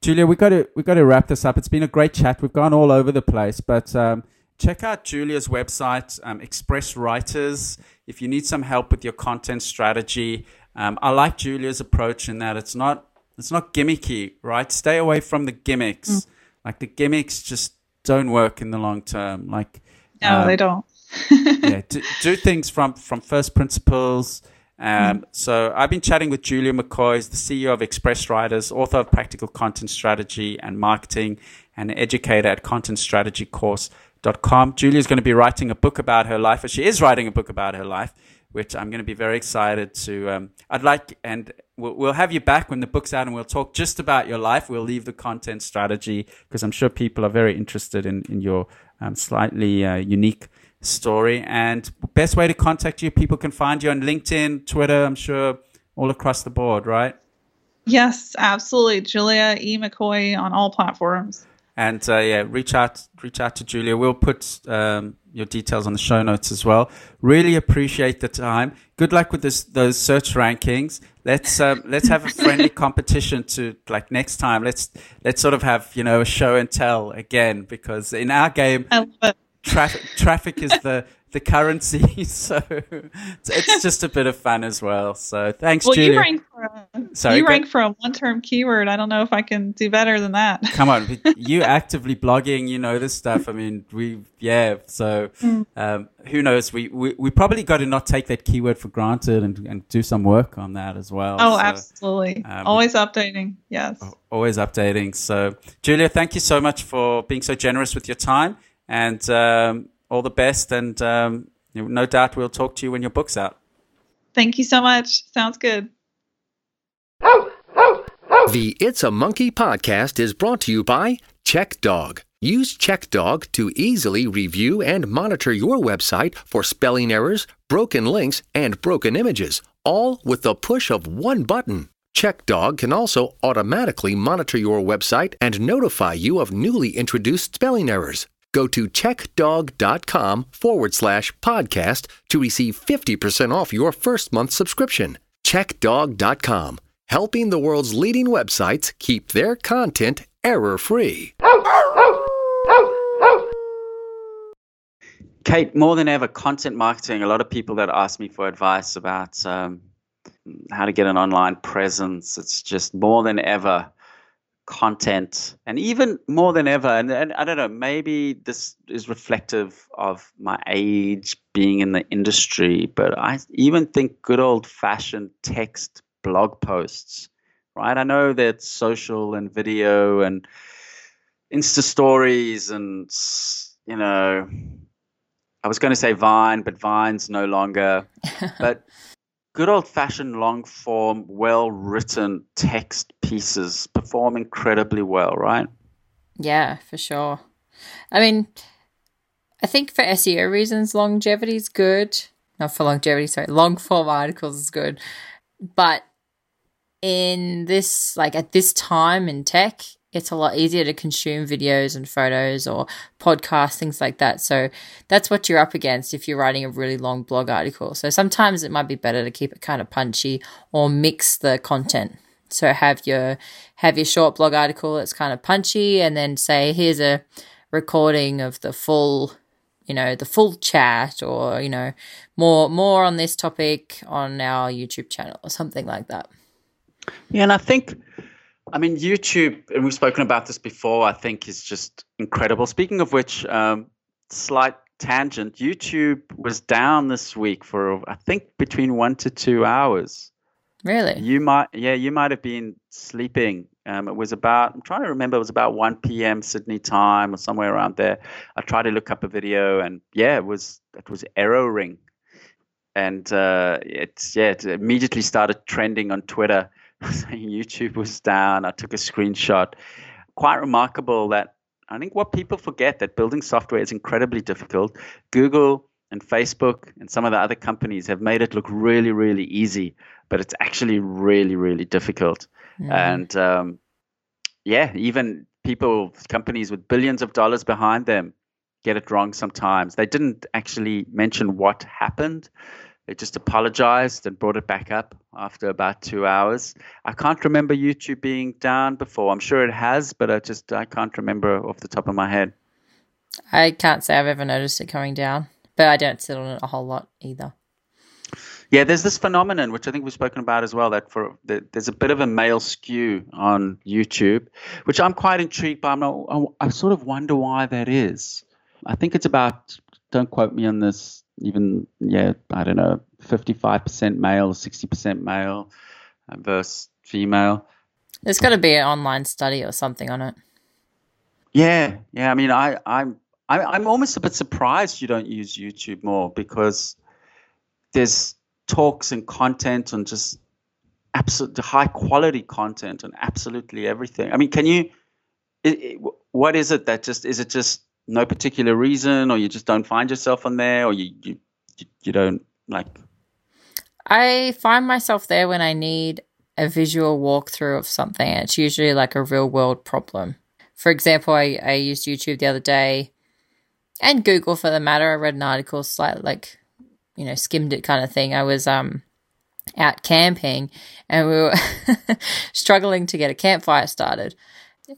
Julia, we got to we got to wrap this up. It's been a great chat. We've gone all over the place, but um, check out Julia's website, um, Express Writers, if you need some help with your content strategy. Um, I like Julia's approach in that it's not it's not gimmicky, right? Stay away from the gimmicks. Mm. Like the gimmicks just don't work in the long term. Like no, um, they don't. Yeah, do, do, things from from first principles. Um, mm. So I've been chatting with Julia McCoy, the CEO of Express Writers, author of Practical Content Strategy and Marketing, and educator at contentstrategycourse.com. Julia is going to be writing a book about her life, or she is writing a book about her life, which I'm going to be very excited to. Um, I'd like, and we'll, we'll have you back when the book's out, and we'll talk just about your life. We'll leave the content strategy because I'm sure people are very interested in in your um, slightly uh, unique story. And best way to contact you, people can find you on LinkedIn, Twitter, I'm sure, all across the board, right? Yes, absolutely. Julia E. McCoy on all platforms. And uh, yeah, reach out, reach out to Julia. We'll put um, your details on the show notes as well. Really appreciate the time. Good luck with this, those search rankings. Let's um, let's have a friendly competition to like next time. Let's let's sort of have you know a show and tell again because in our game traffic traffic is the the currency, so it's just a bit of fun as well. So thanks, well, Julia. you rank for a, Sorry, you rank for a one-term keyword. I don't know if I can do better than that. Come on, you actively blogging, you know this stuff. I mean, we yeah. So mm. um, who knows? We, we we probably got to not take that keyword for granted and, and do some work on that as well. Oh, so, absolutely. Um, always updating. Yes. Always updating. So Julia, thank you so much for being so generous with your time and um, all the best. And um, no doubt we'll talk to you when your book's out. Thank you so much. Sounds good. The It's a Monkey podcast is brought to you by CheckDog. Use CheckDog to easily review and monitor your website for spelling errors, broken links, and broken images, all with the push of one button. CheckDog can also automatically monitor your website and notify you of newly introduced spelling errors. Go to checkdog.com forward slash podcast to receive 50% off your first month subscription. Checkdog.com, helping the world's leading websites keep their content error free. Kate, more than ever, content marketing. A lot of people that ask me for advice about um, how to get an online presence. It's just more than ever content and even more than ever and, and, i don't know maybe this is reflective of my age being in the industry but i even think good old fashioned text blog posts right? I know that social and video and insta stories and you know i was going to say vine but vine's no longer but good old fashioned long form, well written text pieces perform incredibly well, right? Yeah, for sure. I mean, I think for SEO reasons, longevity is good. Not for longevity, sorry, long form articles is good. But in this, like at this time in tech, it's a lot easier to consume videos and photos or podcasts, things like that. So that's what you're up against if you're writing a really long blog article. So sometimes it might be better to keep it kind of punchy or mix the content. So have your have your short blog article that's kind of punchy and then say here's a recording of the full you know the full chat or you know more more on this topic on our YouTube channel or something like that. Yeah, and I think I mean, YouTube, and we've spoken about this before, I think is just incredible. Speaking of which, um, slight tangent, YouTube was down this week for, I think, between one to two hours. Really? You might, yeah, you might have been sleeping. Um, it was about, I'm trying to remember, it was about 1 p.m. Sydney time or somewhere around there. I tried to look up a video and yeah, it was, it was erroring. And uh, it's, yeah, it immediately started trending on Twitter saying YouTube was down. I took a screenshot. Quite remarkable that I think what people forget that building software is incredibly difficult. Google and Facebook and some of the other companies have made it look really, really easy, but it's actually really, really difficult. Mm. And um, yeah, even people, companies with billions of dollars behind them, get it wrong sometimes. They didn't actually mention what happened. They just apologized and brought it back up after about two hours. I can't remember YouTube being down before. I'm sure it has, but I just I can't remember off the top of my head. I can't say I've ever noticed it coming down, but I don't sit on it a whole lot either. Yeah, there's this phenomenon which I think we've spoken about as well. That for that there's a bit of a male skew on YouTube, which I'm quite intrigued by. I'm not, I sort of wonder why that is. I think it's about. Don't quote me on this even yeah, I don't know, 55% male, 60% male uh, versus female. There's got to be an online study or something on it. Yeah, yeah. I mean, I, I'm, I'm almost a bit surprised you don't use YouTube more because there's talks and content and just absolute high quality content and absolutely everything. I mean, can you? It, it, what is it that just is it just no particular reason, or you just don't find yourself on there, or you you you don't like? I find myself there when I need a visual walkthrough of something. It's usually like a real world problem. For example, I, I used YouTube the other day and Google for the matter. I read an article, slightly like, you know, skimmed it kind of thing. I was um out camping and we were struggling to get a campfire started.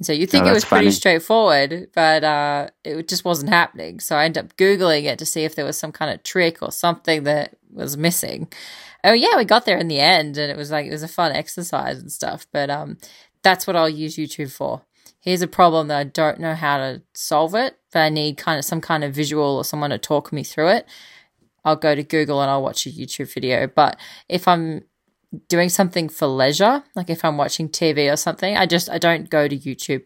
So you think oh, it was funny. pretty straightforward, but uh, it just wasn't happening. So I ended up Googling it to see if there was some kind of trick or something that was missing. Oh yeah, we got there in the end and it was like it was a fun exercise and stuff. But um that's what I'll use YouTube for. Here's a problem that I don't know how to solve it, but I need kind of some kind of visual or someone to talk me through it. I'll go to Google and I'll watch a YouTube video. But if I'm doing something for leisure, like if I'm watching TV or something, I just I don't go to YouTube.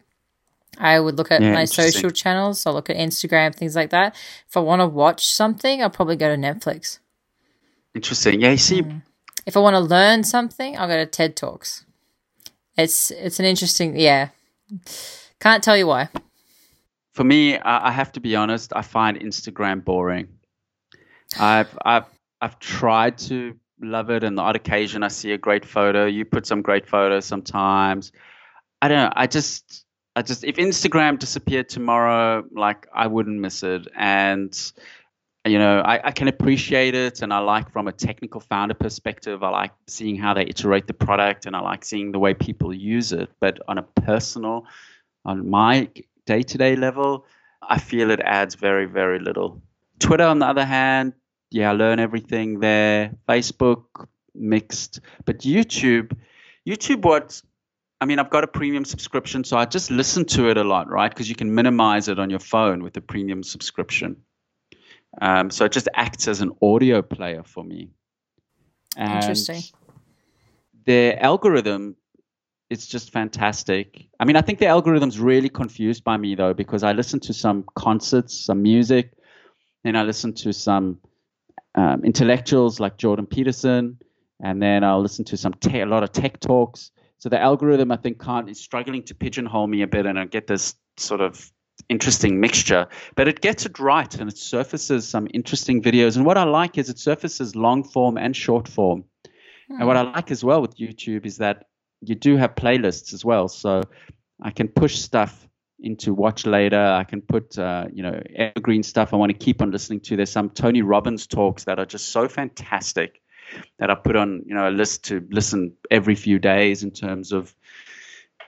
I would look at yeah, my social channels. I'll look at Instagram, things like that. If I want to watch something, I'll probably go to Netflix. Interesting. Yeah, you see, mm. if I want to learn something, I'll go to TED Talks. It's it's an interesting, yeah. Can't tell you why. For me, I have to be honest. I find Instagram boring. I've I've I've tried to love it, and the odd occasion I see a great photo. You put some great photos sometimes. I don't know. I just I just if Instagram disappeared tomorrow, like I wouldn't miss it, and you know, I, I, can appreciate it and I like from a technical founder perspective, I like seeing how they iterate the product and I like seeing the way people use it. But on a personal, on my day to day level, I feel it adds very, very little. Twitter, on the other hand, yeah, I learn everything there. Facebook, mixed. But YouTube, YouTube, what I mean, I've got a premium subscription, so I just listen to it a lot, right? Because you can minimize it on your phone with a premium subscription. Um, so it just acts as an audio player for me. And Interesting. The algorithm it's just fantastic. I mean, I think the algorithm's really confused by me though, because I listen to some concerts, some music, and I listen to some um, intellectuals like Jordan Peterson, and then I'll listen to some te- a lot of tech talks. So the algorithm, I think, can't is struggling to pigeonhole me a bit, and I get this sort of interesting mixture, but it gets it right and it surfaces some interesting videos. And what I like is it surfaces long form and short form. Hmm. And what I like as well with YouTube is that you do have playlists as well. So I can push stuff into watch later. I can put, uh, you know, evergreen stuff I want to keep on listening to. There's some Tony Robbins talks that are just so fantastic that I put on, you know, a list to listen every few days in terms of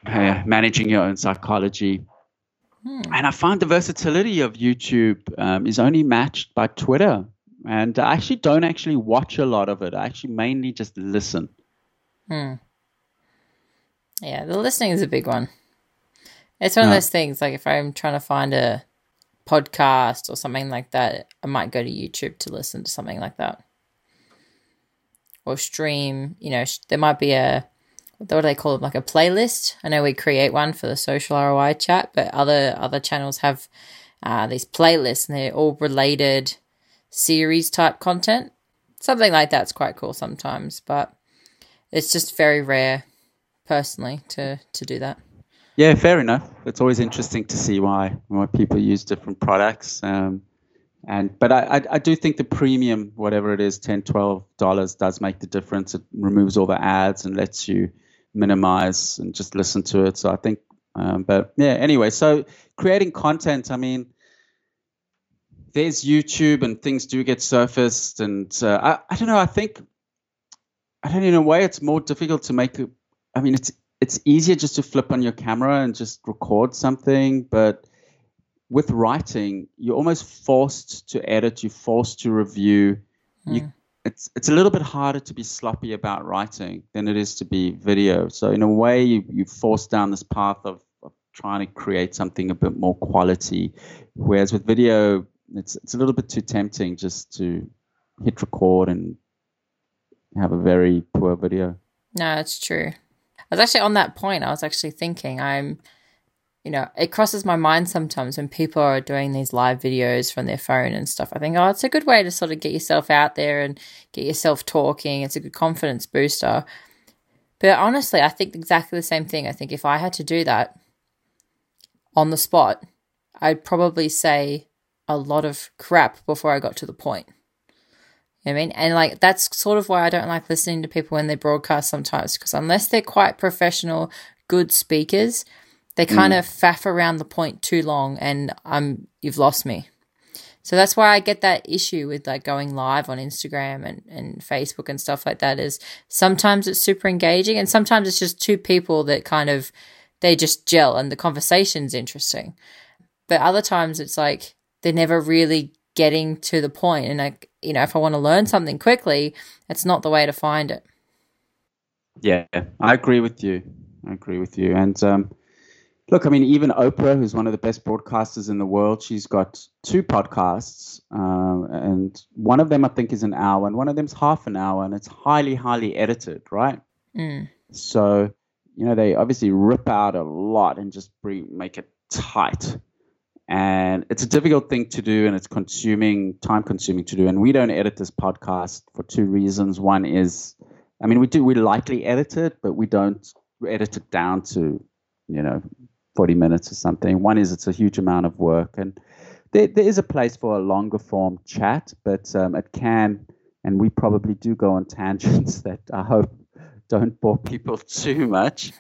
uh, managing your own psychology. Hmm. And I find the versatility of YouTube um, is only matched by Twitter. And I actually don't actually watch a lot of it. I actually mainly just listen. Hmm. Yeah, the listening is a big one. It's one of those things. Like if I'm trying to find a podcast or something like that, I might go to YouTube to listen to something like that, or stream. You know, there might be a what do they call it? Like a playlist. I know we create one for the social ROI chat, but other other channels have uh, these playlists, and they're all related series type content. Something like that's quite cool sometimes, but it's just very rare, personally, to to do that. Yeah, fair enough. It's always interesting to see why why people use different products. Um, and but I, I, I do think the premium, whatever it is, 10 dollars, does make the difference. It removes all the ads and lets you minimize and just listen to it. So I think, um, but yeah. Anyway, so creating content. I mean, there's YouTube and things do get surfaced, and uh, I I don't know. I think I don't know. In a way, it's more difficult to make. A, I mean, it's it's easier just to flip on your camera and just record something, but with writing, you're almost forced to edit, you're forced to review. Mm. You, it's it's a little bit harder to be sloppy about writing than it is to be video. So in a way, you you force down this path of, of trying to create something a bit more quality. Whereas with video, it's it's a little bit too tempting just to hit record and have a very poor video. No, it's true. Was actually on that point. I was actually thinking I'm you know, it crosses my mind sometimes when people are doing these live videos from their phone and stuff. I think, oh, it's a good way to sort of get yourself out there and get yourself talking. It's a good confidence booster. But honestly, I think exactly the same thing. I think if I had to do that on the spot, I'd probably say a lot of crap before I got to the point. You know I mean? And like that's sort of why I don't like listening to people when they broadcast sometimes because unless they're quite professional, good speakers, they kind mm. of faff around the point too long and um you've lost me. So that's why I get that issue with like going live on Instagram and, and Facebook and stuff like that is sometimes it's super engaging and sometimes it's just two people that kind of they just gel and the conversation's interesting. But other times it's like they're never really getting to the point and like you know if I want to learn something quickly, it's not the way to find it. Yeah, I agree with you. I agree with you. And um Look, I mean, even Oprah, who's one of the best broadcasters in the world, she's got two podcasts, uh, and one of them I think is an hour, and one of them's half an hour, and it's highly, highly edited, right? Mm. So, you know, they obviously rip out a lot and just bring, make it tight, and it's a difficult thing to do, and it's consuming, time consuming to do. And we don't edit this podcast for two reasons. One is I mean, we do we lightly edit it, but we don't edit it down to you know 40 minutes or something. One is it's a huge amount of work, and there, there is a place for a longer form chat, but um, it can, and we probably do go on tangents that I hope don't bore people too much.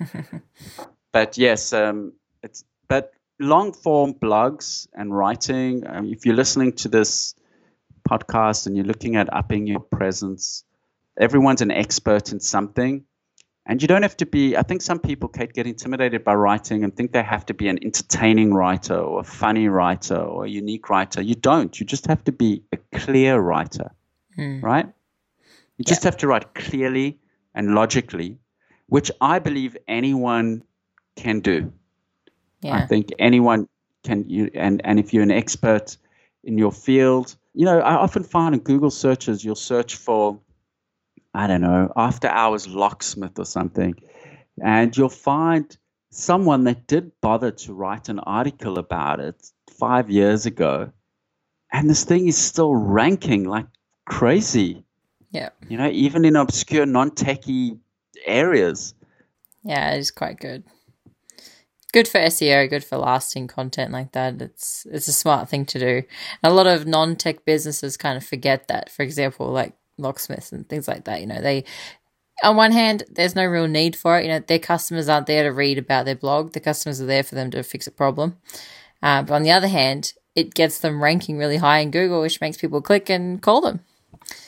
but yes, um, it's but long form blogs and writing. Um, if you're listening to this podcast and you're looking at upping your presence, everyone's an expert in something. And you don't have to be, I think some people, Kate, get intimidated by writing and think they have to be an entertaining writer or a funny writer or a unique writer. You don't. You just have to be a clear writer, mm. right? You just have to write clearly and logically, which I believe anyone can do. Yeah. I think anyone can, you, and, and if you're an expert in your field, you know, I often find in Google searches, you'll search for, I don't know, after hours locksmith or something, and you'll find someone that did bother to write an article about it five years ago. And this thing is still ranking like crazy. Yeah. You know, even in obscure, non techie areas. Yeah, it is quite good good for SEO, good for lasting content like that. It's it's a smart thing to do. a lot of non-tech businesses kind of forget that. For example, like locksmiths and things like that. You know, they on one hand, there's no real need for it. You know, their customers aren't there to read about their blog. The customers are there for them to fix a problem. Uh, but on the other hand, it gets them ranking really high in Google, which makes people click and call them.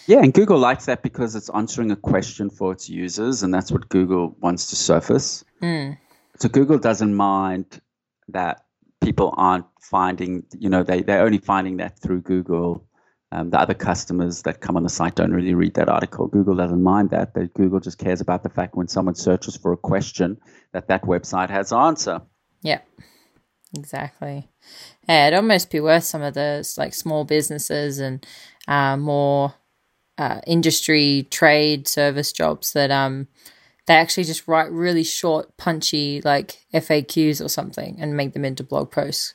Yeah, and Google likes that because it's answering a question for its users, and that's what Google wants to surface. Mm. So Google doesn't mind that people aren't finding, you know, they, they're only finding that through Google. Um, the other customers that come on the site don't really read that article. Google doesn't mind that. But Google just cares about the fact when someone searches for a question that that website has answer. Yeah, exactly. Yeah, it'd almost be worth some of the like small businesses and uh, more uh, industry trade service jobs that um they actually just write really short, punchy, like FAQs or something and make them into blog posts.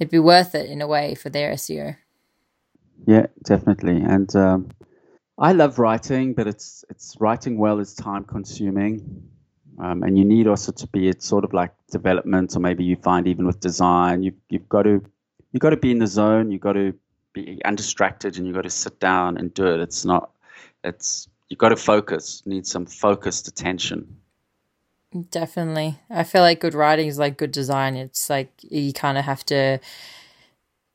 It'd be worth it in a way for their SEO. Yeah, definitely. And um, I love writing, but it's it's writing well is time consuming. Um, and you need also to be it's sort of like development or maybe you find even with design you you've got to you've got to be in the zone you've got to be undistracted and you've got to sit down and do it it's not it's you've got to focus, need some focused attention. Definitely. I feel like good writing is like good design. It's like you kind of have to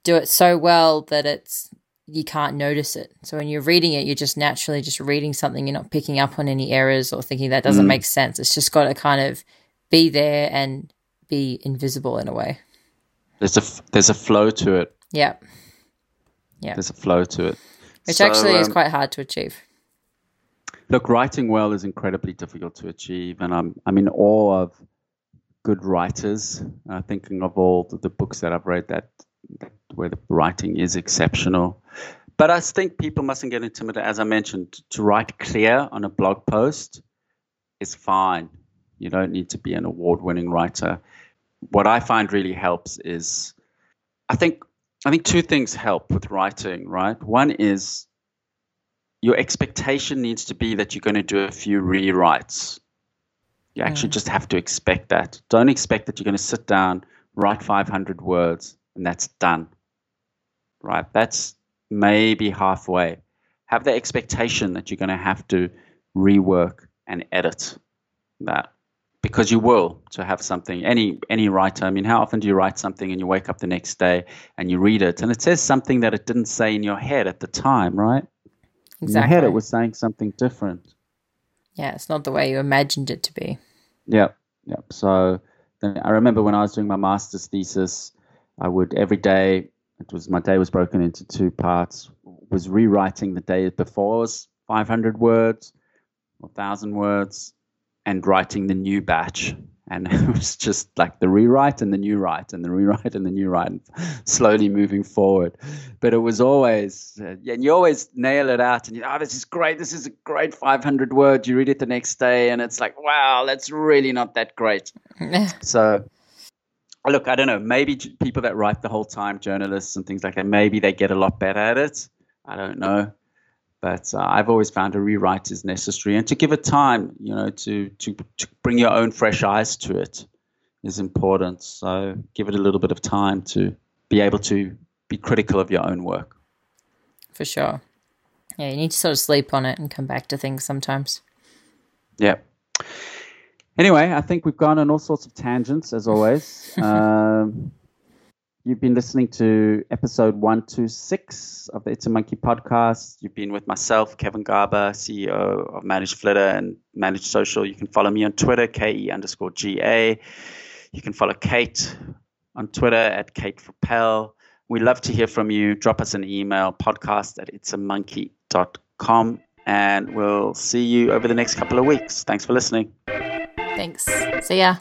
do it so well that it's you can't notice it. So when you're reading it, you're just naturally just reading something. You're not picking up on any errors or thinking that doesn't mm. make sense. It's just got to kind of be there and be invisible in a way. There's a there's a flow to it. Yeah. Yeah. There's a flow to it. Which so, actually um, is quite hard to achieve. Look, writing well is incredibly difficult to achieve, and I'm I'm in awe of good writers. Uh, thinking of all the, the, books that I've read that, that where the writing is exceptional. But I think people mustn't get intimidated. As I mentioned, to write clear on a blog post is fine. You don't need to be an award-winning writer. What I find really helps is, I think I think two things help with writing. Right, one is your expectation needs to be that you're going to do a few rewrites. You actually mm. just have to expect that. Don't expect that you're going to sit down, write 500 words, and that's done. Right? That's maybe halfway. Have the expectation that you're going to have to rework and edit that because you will to have something any any writer i mean how often do you write something and you wake up the next day and you read it and it says something that it didn't say in your head at the time right Exactly. In your head, it was saying something different. Yeah, it's not the way you imagined it to be. Yep, yep. So I remember when I was doing my master's thesis, I would every day. It was my day was broken into two parts. Was rewriting the day before's 500 words, or 1,000 words, and writing the new batch and it was just like the rewrite and the new write and the rewrite and the new write and slowly moving forward. But it was always uh, and you always nail it out and you oh this is great. This is a great 500 words you read it the next day and it's like wow that's really not that great. So look i don't know. Maybe people that write the whole time journalists and things like that maybe they get a lot better at it. I don't know But uh, I've always found a rewrite is necessary, and to give it time, you know, to, to to bring your own fresh eyes to it is important. So give it a little bit of time to be able to be critical of your own work. For sure. Yeah, you need to sort of sleep on it and come back to things sometimes. Yeah. Anyway, I think we've gone on all sorts of tangents as always. um, You've been listening to episode 126 of the It's a Monkey podcast. You've been with myself, Kevin Garber, CEO of Managed Flitter and Managed Social. You can follow me on Twitter, KE underscore GA. You can follow Kate on Twitter at Kate Propel. We love to hear from you. Drop us an email, podcast at itsamonkey.com, and we'll see you over the next couple of weeks. Thanks for listening. Thanks. See ya.